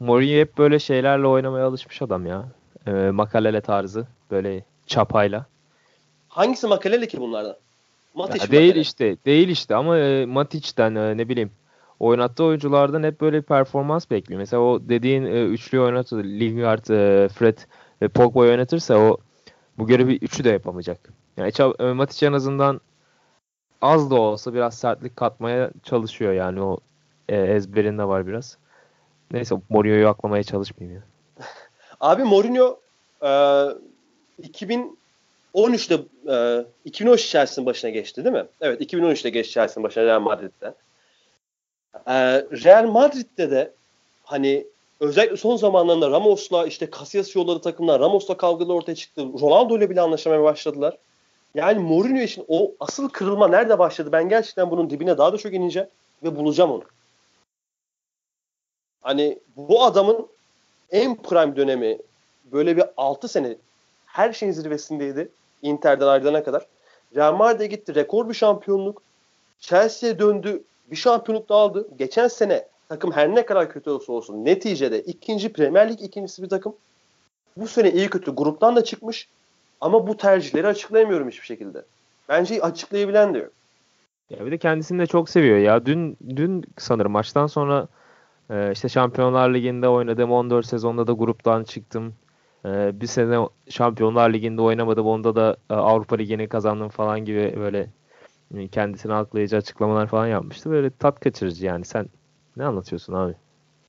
Mourinho hep böyle şeylerle oynamaya alışmış adam ya. E, makalele tarzı. Böyle çapayla. Hangisi makaleli ki bunlardan? Ya mi değil Makele? işte. Değil işte ama e, Matic'ten e, ne bileyim oynattığı oyunculardan hep böyle bir performans bekliyor. Mesela o dediğin e, üçlüyü oynatır. Lingard, e, Fred ve Pogba'yı oynatırsa o bu görevi üçü de yapamayacak. Yani e, Matic en azından az da olsa biraz sertlik katmaya çalışıyor yani o e, ezberinde var biraz. Neyse Mourinho'yu aklamaya çalışmayayım ya. Abi Mourinho e, 2013'te e, 2013 Chelsea'nin başına geçti değil mi? Evet 2013'te geçti Chelsea'nin başına Real Madrid'den. E, Real Madrid'de de hani özellikle son zamanlarında Ramos'la işte Casillas yolladı takımlar. Ramos'la kavgalar ortaya çıktı. Ronaldo ile bile anlaşamaya başladılar. Yani Mourinho için o asıl kırılma nerede başladı? Ben gerçekten bunun dibine daha da çok ineceğim ve bulacağım onu. Hani bu adamın en prime dönemi böyle bir 6 sene her şeyin zirvesindeydi. Inter'den ayrılana kadar. Real Madrid'e gitti. Rekor bir şampiyonluk. Chelsea'ye döndü. Bir şampiyonluk da aldı. Geçen sene takım her ne kadar kötü olsa olsun neticede ikinci Premier Lig ikincisi bir takım. Bu sene iyi kötü gruptan da çıkmış. Ama bu tercihleri açıklayamıyorum hiçbir şekilde. Bence açıklayabilen de yok. Ya bir de kendisini de çok seviyor ya. Dün dün sanırım maçtan sonra e, işte Şampiyonlar Ligi'nde oynadım. 14 sezonda da gruptan çıktım. E, bir sene Şampiyonlar Ligi'nde oynamadım. Onda da e, Avrupa Ligi'ni kazandım falan gibi böyle e, kendisini aklayıcı açıklamalar falan yapmıştı. Böyle tat kaçırıcı yani. Sen ne anlatıyorsun abi?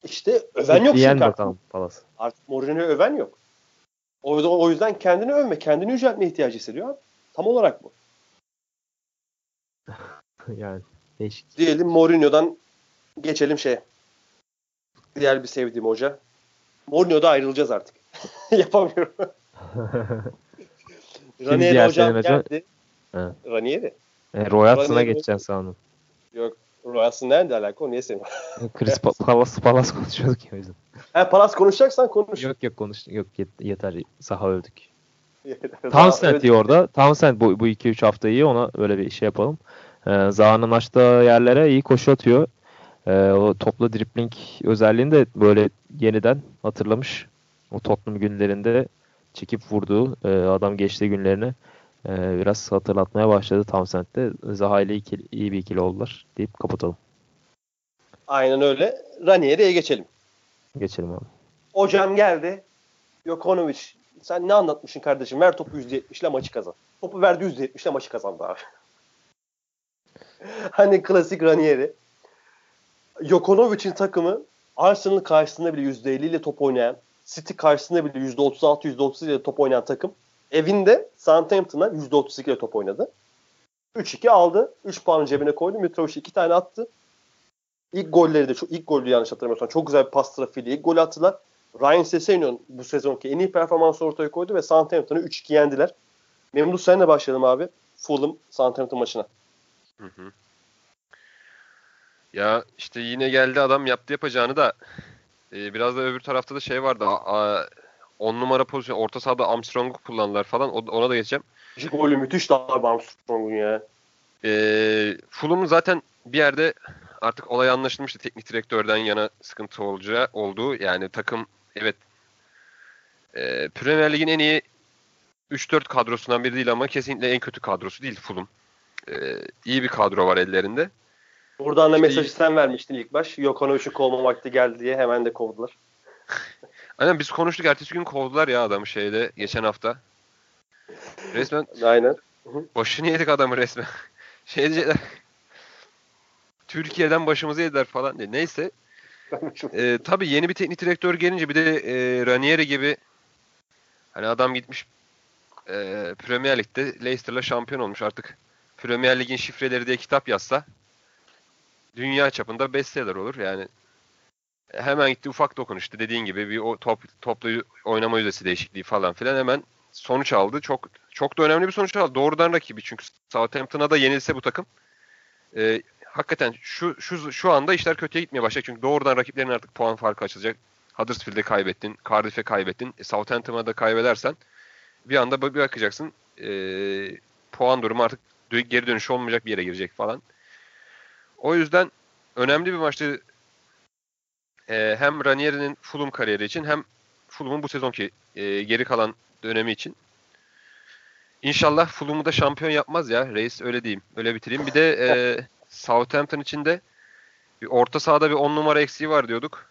İşte öven yok Diyen bakalım Palas. Artık Mourinho'ya öven yok. O yüzden kendini övme, kendini yüceltme ihtiyacı hissediyor abi. Tam olarak bu. yani değişik. Diyelim Mourinho'dan geçelim şeye. Diğer bir sevdiğim hoca. Mourinho'da ayrılacağız artık. Yapamıyorum. Ranieri diğer hocam senin hocam? geldi. Ha. Ranieri. E, Royatson'a Ranieri- geçeceksin sandım. Yok. Royals'ın nerede alaka? O niye sevmiyorum? Chris Pa- Palas Palas konuşuyorduk ya o yüzden. Palas konuşacaksan konuş. Yok yok konuş. Yok yet- yeter. Saha öldük. Townsend iyi orada. Townsend bu, bu 2-3 hafta iyi. Ona öyle bir şey yapalım. Ee, Zaha'nın açtığı yerlere iyi koşu atıyor. Ee, o toplu dribbling özelliğini de böyle yeniden hatırlamış. O Tottenham günlerinde çekip vurduğu e, adam geçtiği günlerini e, biraz hatırlatmaya başladı Townsend'de. Zaha ile ikili- iyi bir ikili oldular deyip kapatalım. Aynen öyle. Ranieri'ye geçelim. Geçelim abi. Hocam geldi. Jokonovic sen ne anlatmışsın kardeşim? Ver topu %70'le maçı kazan. Topu verdi %70'le maçı kazandı abi. hani klasik Ranieri. Jokonovic'in takımı Arsenal karşısında bile %50 ile top oynayan, City karşısında bile %36 %30 ile top oynayan takım evinde Southampton'a %32 ile top oynadı. 3-2 aldı. 3 puanı cebine koydu. Mitrovic 2 tane attı. İlk golleri de çok ilk golü yanlış hatırlamıyorsam çok güzel bir pas trafiğiyle ilk golü attılar. Ryan Sessegnon bu sezonki en iyi performansı ortaya koydu ve Southampton'ı 3-2 yendiler. Memduh senle başlayalım abi. Fulham Southampton maçına. Hı hı. Ya işte yine geldi adam yaptı yapacağını da e, biraz da öbür tarafta da şey vardı. 10 numara pozisyon orta sahada Armstrong'u kullandılar falan. O- Ona da geçeceğim. İlk golü müthiş daha Armstrong'un ya. E, Fulham'ın zaten bir yerde artık olay anlaşılmıştı. Teknik direktörden yana sıkıntı olacağı olduğu. Yani takım evet e, Premier Lig'in en iyi 3-4 kadrosundan biri değil ama kesinlikle en kötü kadrosu değil Fulham. E, iyi bir kadro var ellerinde. Buradan da işte mesajı sen vermiştin ilk baş. Yokanovic'i kovma vakti geldi diye hemen de kovdular. Aynen biz konuştuk. Ertesi gün kovdular ya adamı şeyde geçen hafta. Resmen Aynen. Başını yedik adamı resmen. şey diyecekler. Türkiye'den başımızı yediler falan diye. Neyse. e, tabii yeni bir teknik direktör gelince bir de e, Ranieri gibi hani adam gitmiş e, Premier Lig'de Leicester'la şampiyon olmuş artık. Premier Lig'in şifreleri diye kitap yazsa dünya çapında bestseller olur. Yani hemen gitti ufak dokunuştu dediğin gibi bir o top toplu oynama yüzdesi değişikliği falan filan hemen sonuç aldı. Çok çok da önemli bir sonuç aldı. Doğrudan rakibi çünkü Southampton'a da yenilse bu takım e, hakikaten şu şu şu anda işler kötüye gitmeye başlayacak. Çünkü doğrudan rakiplerin artık puan farkı açılacak. Huddersfield'e kaybettin, Cardiff'e kaybettin. E, Southampton'a da kaybedersen bir anda bir bakacaksın e, puan durumu artık geri dönüş olmayacak bir yere girecek falan. O yüzden önemli bir maçtı e, hem Ranieri'nin Fulham kariyeri için hem Fulham'ın bu sezonki e, geri kalan dönemi için. İnşallah Fulham'ı da şampiyon yapmaz ya. Reis öyle diyeyim. Öyle bitireyim. Bir de e, Southampton için de bir orta sahada bir 10 numara eksiği var diyorduk.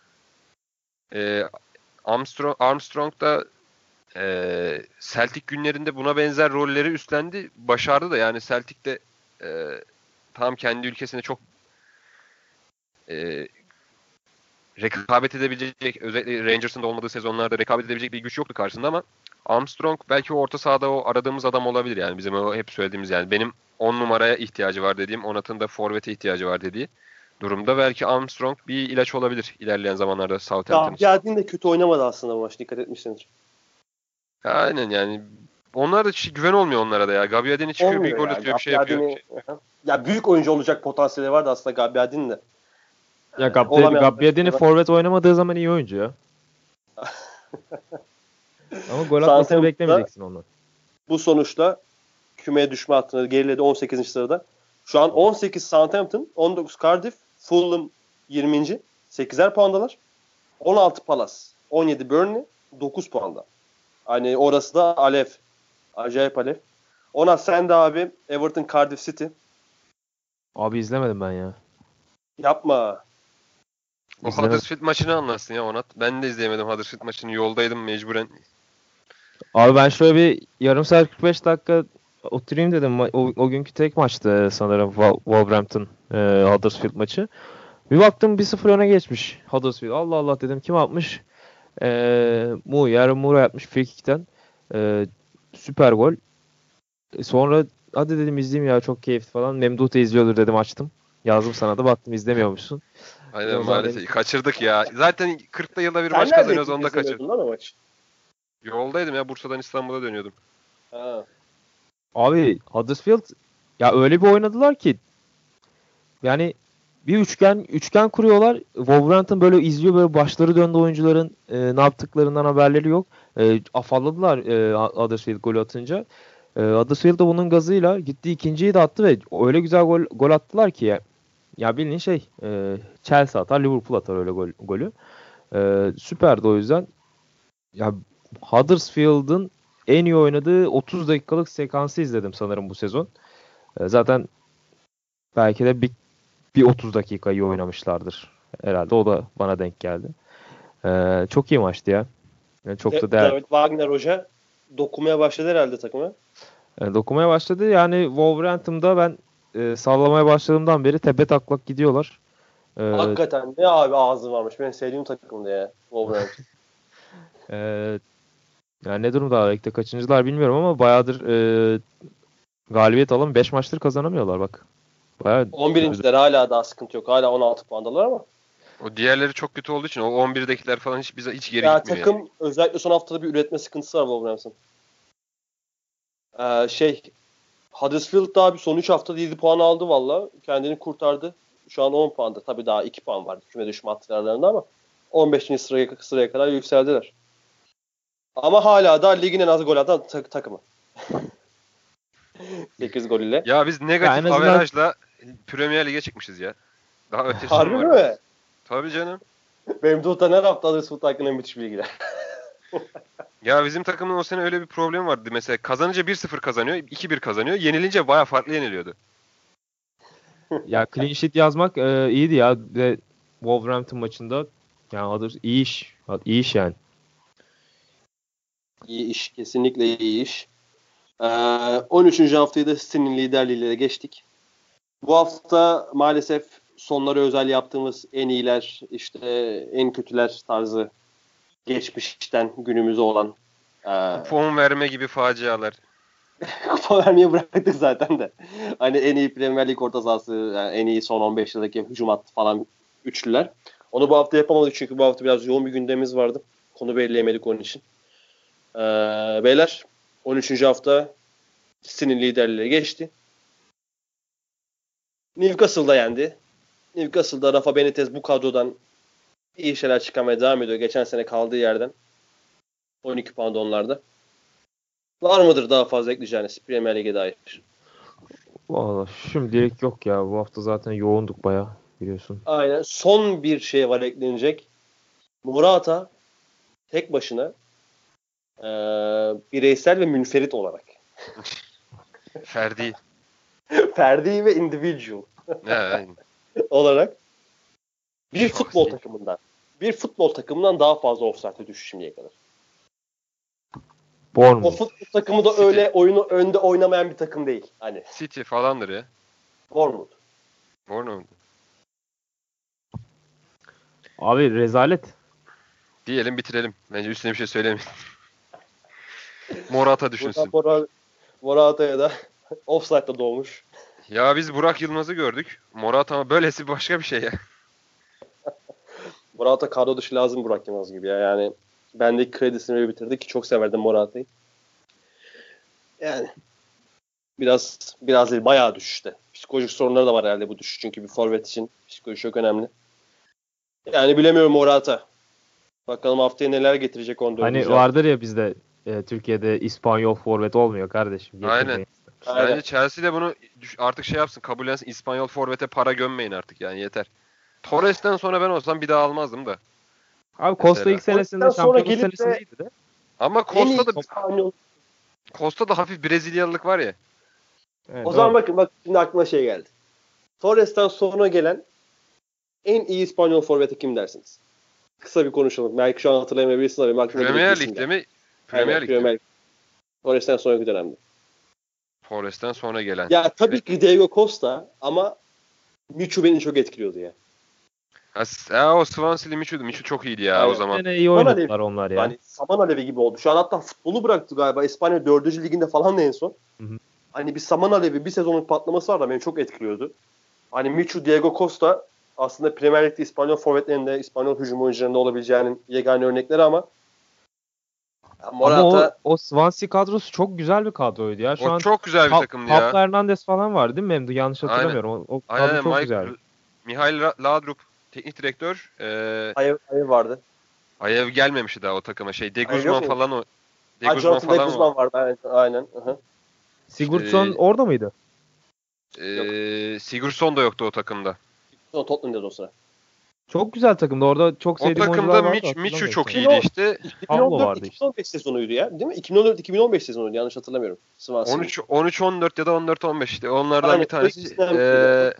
E, Armstrong, Armstrong da e, Celtic günlerinde buna benzer rolleri üstlendi. Başardı da yani Celtic de e, tam kendi ülkesinde çok e, rekabet edebilecek özellikle Rangers'ın da olmadığı sezonlarda rekabet edebilecek bir güç yoktu karşısında ama Armstrong belki orta sahada o aradığımız adam olabilir yani bizim o hep söylediğimiz yani benim 10 numaraya ihtiyacı var dediğim Onat'ın da forvete ihtiyacı var dediği durumda belki Armstrong bir ilaç olabilir ilerleyen zamanlarda Southampton için. Gabiadin de kötü oynamadı aslında bu maç dikkat etmişsindir. Aynen yani onlar da güven olmuyor onlara da ya. Gabiadin'i çıkıyor bir gol yani. atıyor bir şey yapıyor. Ya büyük oyuncu olacak potansiyeli vardı aslında Gabiadin de. Ya Gabiadin'i forvet oynamadığı zaman iyi oyuncu ya. Ama gol atmasını beklemeyeceksin onu. Bu sonuçla kümeye düşme hattına geriledi 18. sırada. Şu an 18 Southampton, 19 Cardiff, Fulham 20. 8'er puandalar. 16 Palace, 17 Burnley, 9 puanda. Hani orası da Alev. Acayip Alev. Ona sen de abi Everton Cardiff City. Abi izlemedim ben ya. Yapma. O. Huddersfield maçını anlatsın ya Onat. Ben de izleyemedim Huddersfield maçını. Yoldaydım mecburen. Abi ben şöyle bir yarım saat 45 dakika oturayım dedim. O, o günkü tek maçtı sanırım Wolverhampton e, Huddersfield maçı. Bir baktım 1-0 öne geçmiş Huddersfield. Allah Allah dedim kim atmış? E, Mu, yarın Mura yapmış free kick'ten. E, süper gol. E, sonra hadi dedim izleyeyim ya çok keyifli falan. Memduh da izliyordur dedim açtım. Yazdım sana da baktım izlemiyormuşsun. Aynen maalesef. Kaçırdık ya. Zaten 40'ta yılda bir Sen maç kazanıyoruz onu da kaçırdık. Lan o maç? Yoldaydım ya Bursa'dan İstanbul'a dönüyordum. Ha. Abi Huddersfield ya öyle bir oynadılar ki yani bir üçgen üçgen kuruyorlar. Wolverhampton böyle izliyor böyle başları döndü oyuncuların e, ne yaptıklarından haberleri yok. E, afalladılar e, Huddersfield golü atınca. E, Huddersfield de bunun gazıyla gitti ikinciyi de attı ve öyle güzel gol, gol attılar ki ya, ya bildiğin şey e, Chelsea atar Liverpool atar öyle gol, golü. E, süperdi o yüzden. Ya Huddersfield'ın en iyi oynadığı 30 dakikalık sekansı izledim sanırım bu sezon. E, zaten belki de bir, bir 30 dakika iyi oynamışlardır herhalde. O da bana denk geldi. E, çok iyi maçtı ya. Yani çok da değerli. Evet, Wagner Hoca dokumaya başladı herhalde takıma. E, dokumaya başladı. Yani Wolverhampton'da ben e, sallamaya başladığımdan beri tepe taklak gidiyorlar. E, Hakikaten ne abi ağzı varmış. Benim sevdiğim takımdı ya Wolverhampton. e, yani ne durumda ligde kaçıncılar bilmiyorum ama bayağıdır e, galibiyet alan 5 maçtır kazanamıyorlar bak. Bayağı 11.ler hala daha sıkıntı yok. Hala 16 puandalar ama. O diğerleri çok kötü olduğu için o 11'dekiler falan hiç bize hiç geri ya gitmiyor. Takım yani. özellikle son haftada bir üretme sıkıntısı var Wolverhampton. Ee, şey Huddersfield daha bir son 3 haftada 7 puan aldı valla. Kendini kurtardı. Şu an 10 puanda. Tabii daha 2 puan var küme düşme hatlarlarında ama 15. sıraya, sıraya kadar yükseldiler. Ama hala da ligin en az gol atan tak- takımı. 8 gol ile. Ya biz negatif yani azından... averajla Premier Lig'e çıkmışız ya. Daha ötesi Harbi var. mi? Tabii canım. Benim Tuğtan her hafta Huddersfield hakkında müthiş bilgiler. Ya bizim takımın o sene öyle bir problem vardı. Mesela kazanınca 1-0 kazanıyor, 2-1 kazanıyor. Yenilince baya farklı yeniliyordu. Ya clean sheet yazmak e, iyiydi ya. Ve Wolverhampton maçında yani adı iyi iş. İyi iş yani. İyi iş. Kesinlikle iyi iş. Ee, 13. haftayı da City'nin liderliğiyle geçtik. Bu hafta maalesef sonlara özel yaptığımız en iyiler, işte en kötüler tarzı geçmişten günümüze olan e, Puan verme gibi facialar. kupa vermeyi bıraktık zaten de. Hani en iyi Premier Lig orta sahası, yani en iyi son 15 yıldaki hücum hattı falan üçlüler. Onu bu hafta yapamadık çünkü bu hafta biraz yoğun bir gündemimiz vardı. Konu belirleyemedik onun için. Ee, beyler 13. hafta City'nin liderliği geçti. Newcastle'da yendi. Newcastle'da Rafa Benitez bu kadrodan iyi şeyler çıkarmaya devam ediyor. Geçen sene kaldığı yerden. 12 pound onlarda. Var mıdır daha fazla ekleyeceğiniz Premier Lig'e dair? Valla şimdilik yok ya. Bu hafta zaten yoğunduk baya biliyorsun. Aynen. Son bir şey var eklenecek. Morata tek başına e, bireysel ve münferit olarak. Ferdi. Ferdi ve individual Ne, aynen. olarak bir Şahsi. futbol takımından bir futbol takımından daha fazla offside'e düştü şimdiye kadar. O Bournemouth. futbol takımı da City. öyle oyunu önde oynamayan bir takım değil. Hani City falandır ya. Bournemouth. Bournemouth. Abi rezalet. Diyelim bitirelim. Bence üstüne bir şey söylemeyin. Morata düşünsün. Buradan Mora- Morata'ya da offside'da doğmuş. Ya biz Burak Yılmaz'ı gördük. Morata ama böylesi başka bir şey ya. Morata kadro dışı lazım Burak Yılmaz gibi ya. Yani bendeki kredisini öyle bitirdi ki çok severdim Morata'yı. Yani biraz biraz değil bayağı düşüşte. Psikolojik sorunları da var herhalde bu düşüş. Çünkü bir forvet için psikoloji çok önemli. Yani bilemiyorum Morata. Bakalım haftaya neler getirecek 14. Hani vardır ya bizde e, Türkiye'de İspanyol forvet olmuyor kardeşim. Aynen. Getirmeyin. Aynen. Bence Chelsea de bunu artık şey yapsın. Kabullensin. İspanyol forvete para gömmeyin artık yani yeter. Torres'ten sonra ben olsam bir daha almazdım da. Abi Costa Mesela. ilk senesinde şampiyonluk senesindeydi de. Ama En iyi Costa da İspanyol. Costa da hafif Brezilyalılık var ya. Evet, O zaman doğru. bakın bak şimdi aklıma şey geldi. Torres'ten sonra gelen en iyi İspanyol forveti kim dersiniz? Kısa bir konuşalım. Belki şu an hatırlayamayabilirsiniz ama aklıma Premier Lig'de mi? Premier Lig'de. Premier. Torres'ten sonraki dönemde. Torres'ten sonra gelen. Ya tabii ki Diego Costa ama Michu beni çok etkiliyordu ya. Ha, o Swansea'li Michu'du. Michu çok iyiydi ya Aynen. o zaman. Gene iyi oynadılar onlar ya. Yani saman alevi gibi oldu. Şu an hatta futbolu bıraktı galiba. İspanya 4. liginde falan da en son. Hı hı. Hani bir saman alevi bir sezonluk patlaması var da beni çok etkiliyordu. Hani Michu, Diego Costa aslında Premier Lig'de İspanyol forvetlerinde, İspanyol hücum oyuncularında olabileceğinin yegane örnekleri ama Morata Ama o, o Swansea kadrosu çok güzel bir kadroydu ya. Şu o an çok güzel bir Pa- takımdı ya. Pablo Hernandez falan var değil mi Memdu? Yanlış Aynen. hatırlamıyorum. O, o kadro Aynen çok Mike, güzel. Mihail Laudrup teknik direktör. E, Ayev, Ayev vardı. Ayev gelmemişti daha o takıma. Şey De Guzman falan o. De Ha, Guzman Jonathan De falan Guzman o. vardı. Aynen. aynen. Hı hı. Sigurdsson İşte- orada mıydı? E, Sigurdsson da yoktu o takımda. Sonra Tottenham'da o sıra. Çok güzel takımdı. Orada çok O sevdiğim takımda oyuncular vardı. Mich, Michu hatırlamıyorum çok iyiydi işte. Pablo vardı 2014-2015 sezonuydu ya. Değil mi? 2014-2015 sezonuydu. Yanlış hatırlamıyorum. Swansea. 13 13 14 ya da 14 15 işte onlardan Aynen, bir tanesi. Eee,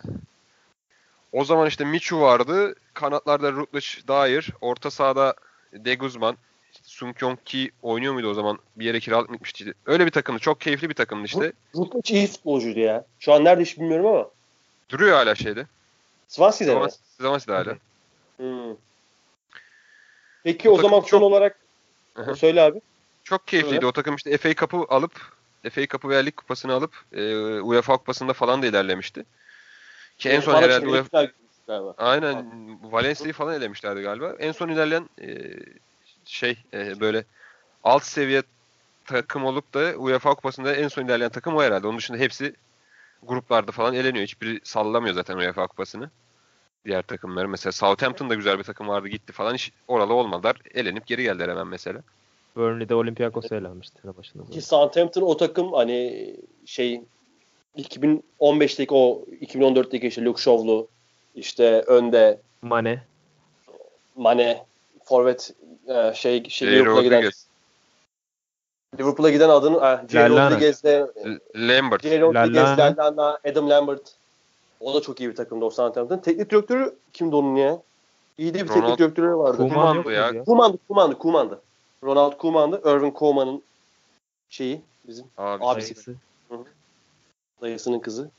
o zaman işte Michu vardı. Kanatlarda Rutledge Dair, orta sahada De Guzman, Sung Kyong Ki oynuyor muydu o zaman? Bir yere kiralık gitmişti. Öyle bir takımdı. Çok keyifli bir takımdı işte. Rutledge iyi futbolcuydu ya. Şu an nerede hiç bilmiyorum ama. Duruyor hala şeyde. Swansea'de mi? Swansea'de hala. Hmm. Peki o, O zaman son çok- olarak söyle abi. Çok keyifliydi. O takım işte FA Cup'ı alıp FA Cup'ı veya Lig Kupası'nı alıp e, UEFA Kupası'nda falan da ilerlemişti. Ki en son herhalde çevirip UEFA. Aynen Valencia'yı falan elemişlerdi galiba. En son ilerleyen e, şey e, böyle alt seviye takım olup da UEFA Kupası'nda en son ilerleyen takım o herhalde. Onun dışında hepsi gruplarda falan eleniyor. Hiçbiri sallamıyor zaten UEFA Kupası'nı. Diğer takımları. Mesela Southampton'da güzel bir takım vardı gitti falan. Hiç oralı olmadılar. Elenip geri geldiler hemen mesela. Burnley'de Olympiakos'a elenmişti sene başında. Ki Southampton o takım hani şey 2015'teki o 2014'teki işte Luke Shaw'lu İşte önde Mane. Mane, forvet e, şey, şey Jay Liverpool'a giden. Liverpool'a giden adını e, Jay. Rodriguez'le Lambert. Jay Rodriguez, Lallana. Adam Lambert. O da çok iyi bir takımda o Southampton. Teknik direktörü kimdi onun ya? İyi de bir teknik Ronald direktörü vardı. Muydu ya. Kumandı, Kumandı, Kumandı. Ronald Koeman'dı. Irvin Koeman'ın şeyi bizim Abi, Abisi. Dayısı. dayısının kızı.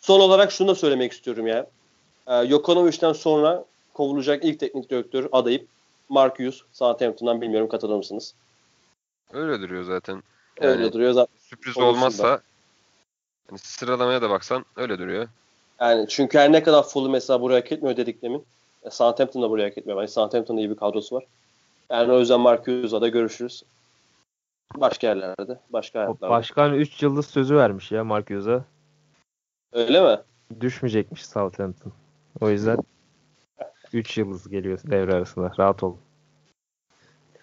Son olarak şunu da söylemek istiyorum ya. Ee, Jokanovic'den sonra kovulacak ilk teknik direktör adayıp Mark Hughes Southampton'dan bilmiyorum katılır mısınız? Öyle duruyor zaten. Öyle Yani duruyor zaten. sürpriz olmazsa hani sıralamaya da baksan öyle duruyor. Yani çünkü her ne kadar Fulham mesela buraya hak etmiyor dedik demin. E, Southampton da buraya hak etmiyor. Yani Southampton'da iyi bir kadrosu var. Yani o yüzden Mark Hughes'la da görüşürüz. Başka yerlerde, başka hayatlarda. Başkan 3 yıldız sözü vermiş ya Mark Hughes'a. Öyle mi? Düşmeyecekmiş Southampton. O yüzden 3 yıldız geliyor devre arasında. Rahat ol.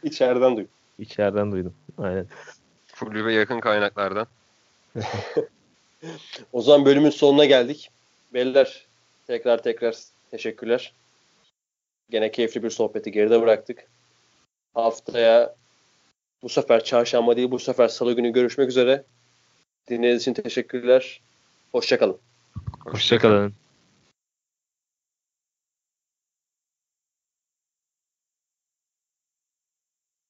İçeriden duy. İçeriden duydum. Aynen. Kulübe yakın kaynaklardan. O zaman bölümün sonuna geldik. Beyler tekrar tekrar teşekkürler. Gene keyifli bir sohbeti geride bıraktık. Haftaya bu sefer çarşamba değil bu sefer salı günü görüşmek üzere. Dinlediğiniz için teşekkürler. Hoşçakalın. Hoşçakalın.